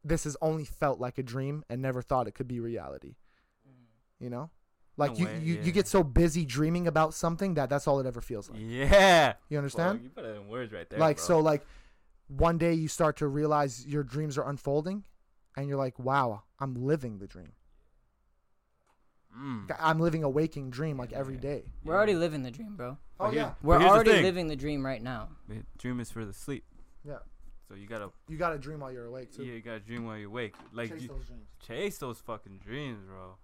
S3: this has only felt like a dream and never thought it could be reality. Mm-hmm. You know? Like
S1: No
S3: you,
S1: way,
S3: you,
S1: yeah.
S3: you get so busy dreaming about something that that's all it ever feels like.
S1: yeah.
S3: You understand?
S1: Bro, you put it in words right there.
S3: like
S1: bro.
S3: so like one day you start to realize your dreams are unfolding and you're like, Wow, I'm living the dream.
S1: Mm.
S3: I'm living a waking dream like every day.
S2: We're already living the dream, bro.
S3: Oh yeah.
S2: We're
S1: here's the
S2: already living the dream right now.
S1: The dream is for the sleep.
S3: Yeah.
S1: So you gotta,
S3: You gotta dream while you're awake too.
S1: yeah, you gotta dream while you're awake. Like
S3: Chase
S1: you,
S3: those dreams.
S1: chase those fucking dreams, bro.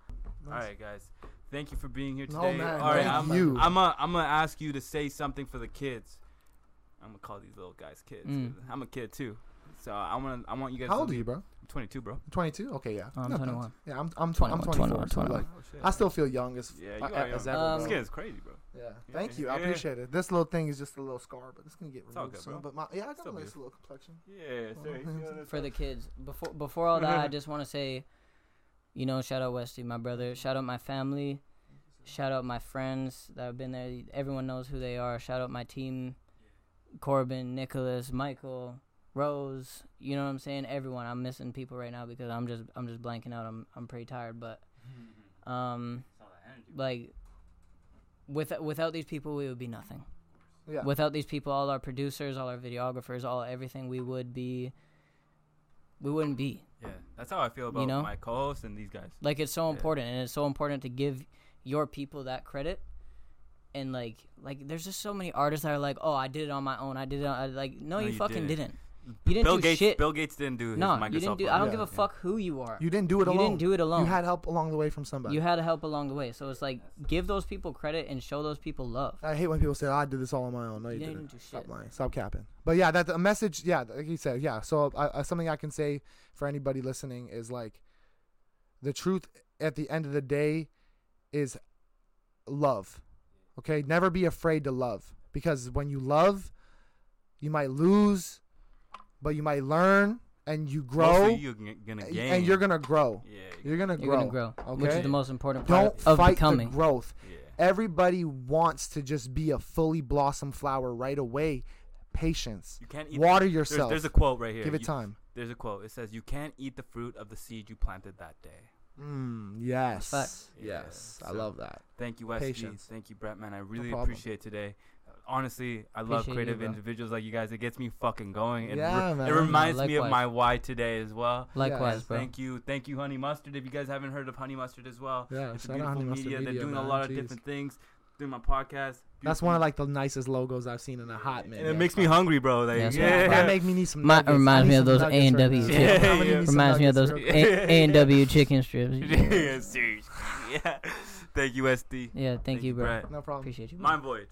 S3: Nice.
S1: All right, guys. Thank you for being here
S3: No,
S1: today.
S3: man,
S1: All right,
S3: thank
S1: I'm,
S3: you.
S1: I'm gonna I'm gonna ask you to say something for the kids. I'm gonna call these little guys kids.
S2: Mm.
S1: 'cause I'm a kid too. So I'm gonna I want you guys.
S3: How
S1: to
S3: old are you, bro?
S1: I'm 22, bro.
S3: 22. Okay, yeah.
S2: Oh, I'm
S3: No,
S2: 21.
S3: Yeah, I'm I'm, tw-
S2: 21,
S3: I'm 24.
S2: 21,
S3: so
S2: 21.
S3: like,
S1: Oh, shit.
S3: I still feel young as
S1: Yeah, you
S3: uh,
S1: are
S3: as
S1: young.
S3: ever.
S2: Um,
S1: This
S3: bro.
S1: kid is crazy, bro.
S3: yeah,
S1: Yeah,
S3: thank you.
S1: yeah.
S3: I appreciate it. This little thing is just a little scar, but it's gonna get
S1: It's
S3: removed
S1: good,
S3: soon.
S1: bro.
S3: But my, yeah, I got
S1: Still
S3: a nice
S1: beautiful.
S3: little complexion.
S1: Yeah,
S3: sir. *laughs*
S2: For the kids. Before before all that, I *laughs* just want to say, you know, shout out Westy, my brother. Shout out my family. Shout out my friends that have been there. Everyone knows who they are. Shout out my team, Corbin, Nicholas, Michael, Rose. You know what I'm saying? Everyone. I'm missing people right now because I'm just I'm just blanking out. I'm I'm pretty tired, but *laughs* um, like with without these people, we would be nothing.
S3: Yeah.
S2: Without these people, all our producers, all our videographers, all everything, we would be. We wouldn't be.
S1: Yeah, that's how I feel about you
S2: know?
S1: my co-hosts and these guys.
S2: Like it's so
S1: Yeah.
S2: important, and it's so important to give your people that credit. And like, like there's just so many artists that are like, "Oh, I did it on my own. I did it." On, like, no,
S1: No,
S2: you,
S1: you
S2: fucking
S1: didn't.
S2: didn't. You didn't
S1: Bill
S2: do
S1: Gates.
S2: shit.
S1: Bill Gates didn't do his
S2: no,
S1: Microsoft.
S2: you didn't do.
S1: one.
S2: I don't
S3: Yeah.
S2: give a fuck who you are.
S3: You didn't do it alone.
S2: You didn't do it alone.
S3: You had help along the way from somebody.
S2: You had help along the way, so it's like give those people credit and show those people love.
S3: I hate when people say, oh, "I did this all on my own." No, you,
S2: You
S3: didn't.
S2: didn't do
S3: Stop
S2: shit.
S3: lying. Stop capping. But yeah, that a message. Yeah, like you said. Yeah. So I, I, something I can say for anybody listening is like, the truth at the end of the day is love. Okay, never be afraid to love because when you love, you might lose, but you might learn, and you
S1: Mostly
S3: grow,
S1: you're g- gonna
S3: and-
S1: gain.
S3: and you're gonna grow.
S1: Yeah.
S3: You're gonna
S2: You're
S3: grow.
S2: gonna grow, which is the most important part
S3: Don't
S2: of
S3: fight
S2: becoming.
S3: the growth.
S1: Yeah.
S3: Everybody wants to just be a fully blossom flower right away. Patience.
S1: You can't eat.
S3: Water
S1: there's,
S3: yourself.
S1: there's a quote right here.
S3: Give it
S1: You-
S3: time.
S1: There's a quote. It says, "You can't eat the fruit of the seed you planted that day."
S3: Mm, yes.
S2: Facts.
S3: Yes. I
S1: So-
S3: love that.
S1: Thank you, Wesley.
S3: Patience.
S1: Thank you, Brett. Man, I really
S3: problem.
S1: appreciate today. Honestly, I love
S2: Appreciate you,
S1: creative
S2: bro.
S1: individuals like you guys. It gets me fucking going. It,
S3: Yeah,
S1: re-
S3: man.
S1: it reminds me of my why today as well.
S2: Likewise,
S3: Yes,
S2: bro.
S1: Thank you, thank you, Honey Mustard. If you guys haven't heard of Honey Mustard as well,
S3: Yeah,
S1: it's a beautiful
S3: Honey Mustard
S1: media. They're doing
S3: man.
S1: a lot of
S3: Jeez.
S1: different things. through my podcast.
S3: That's one of like the nicest logos I've seen in a hot minute.
S1: and it makes me hungry, bro. Like,
S2: Yes,
S1: yeah,
S2: man.
S3: That make me need some.
S2: My-
S3: nuggets. I
S2: reminds me of those
S3: nuggets right
S2: A&W
S3: now.
S1: chips.
S3: I'm gonna
S1: Yeah,
S3: need
S1: yeah.
S3: some
S2: Reminds me of those
S3: nuggets real quick.
S2: A and W chicken strips. *laughs*
S1: yeah, seriously. *laughs* Yeah. Thank you, SD.
S2: Yeah, thank, you, bro.
S1: Brett.
S3: No problem.
S2: Appreciate you. Bro.
S1: Mind Voyage.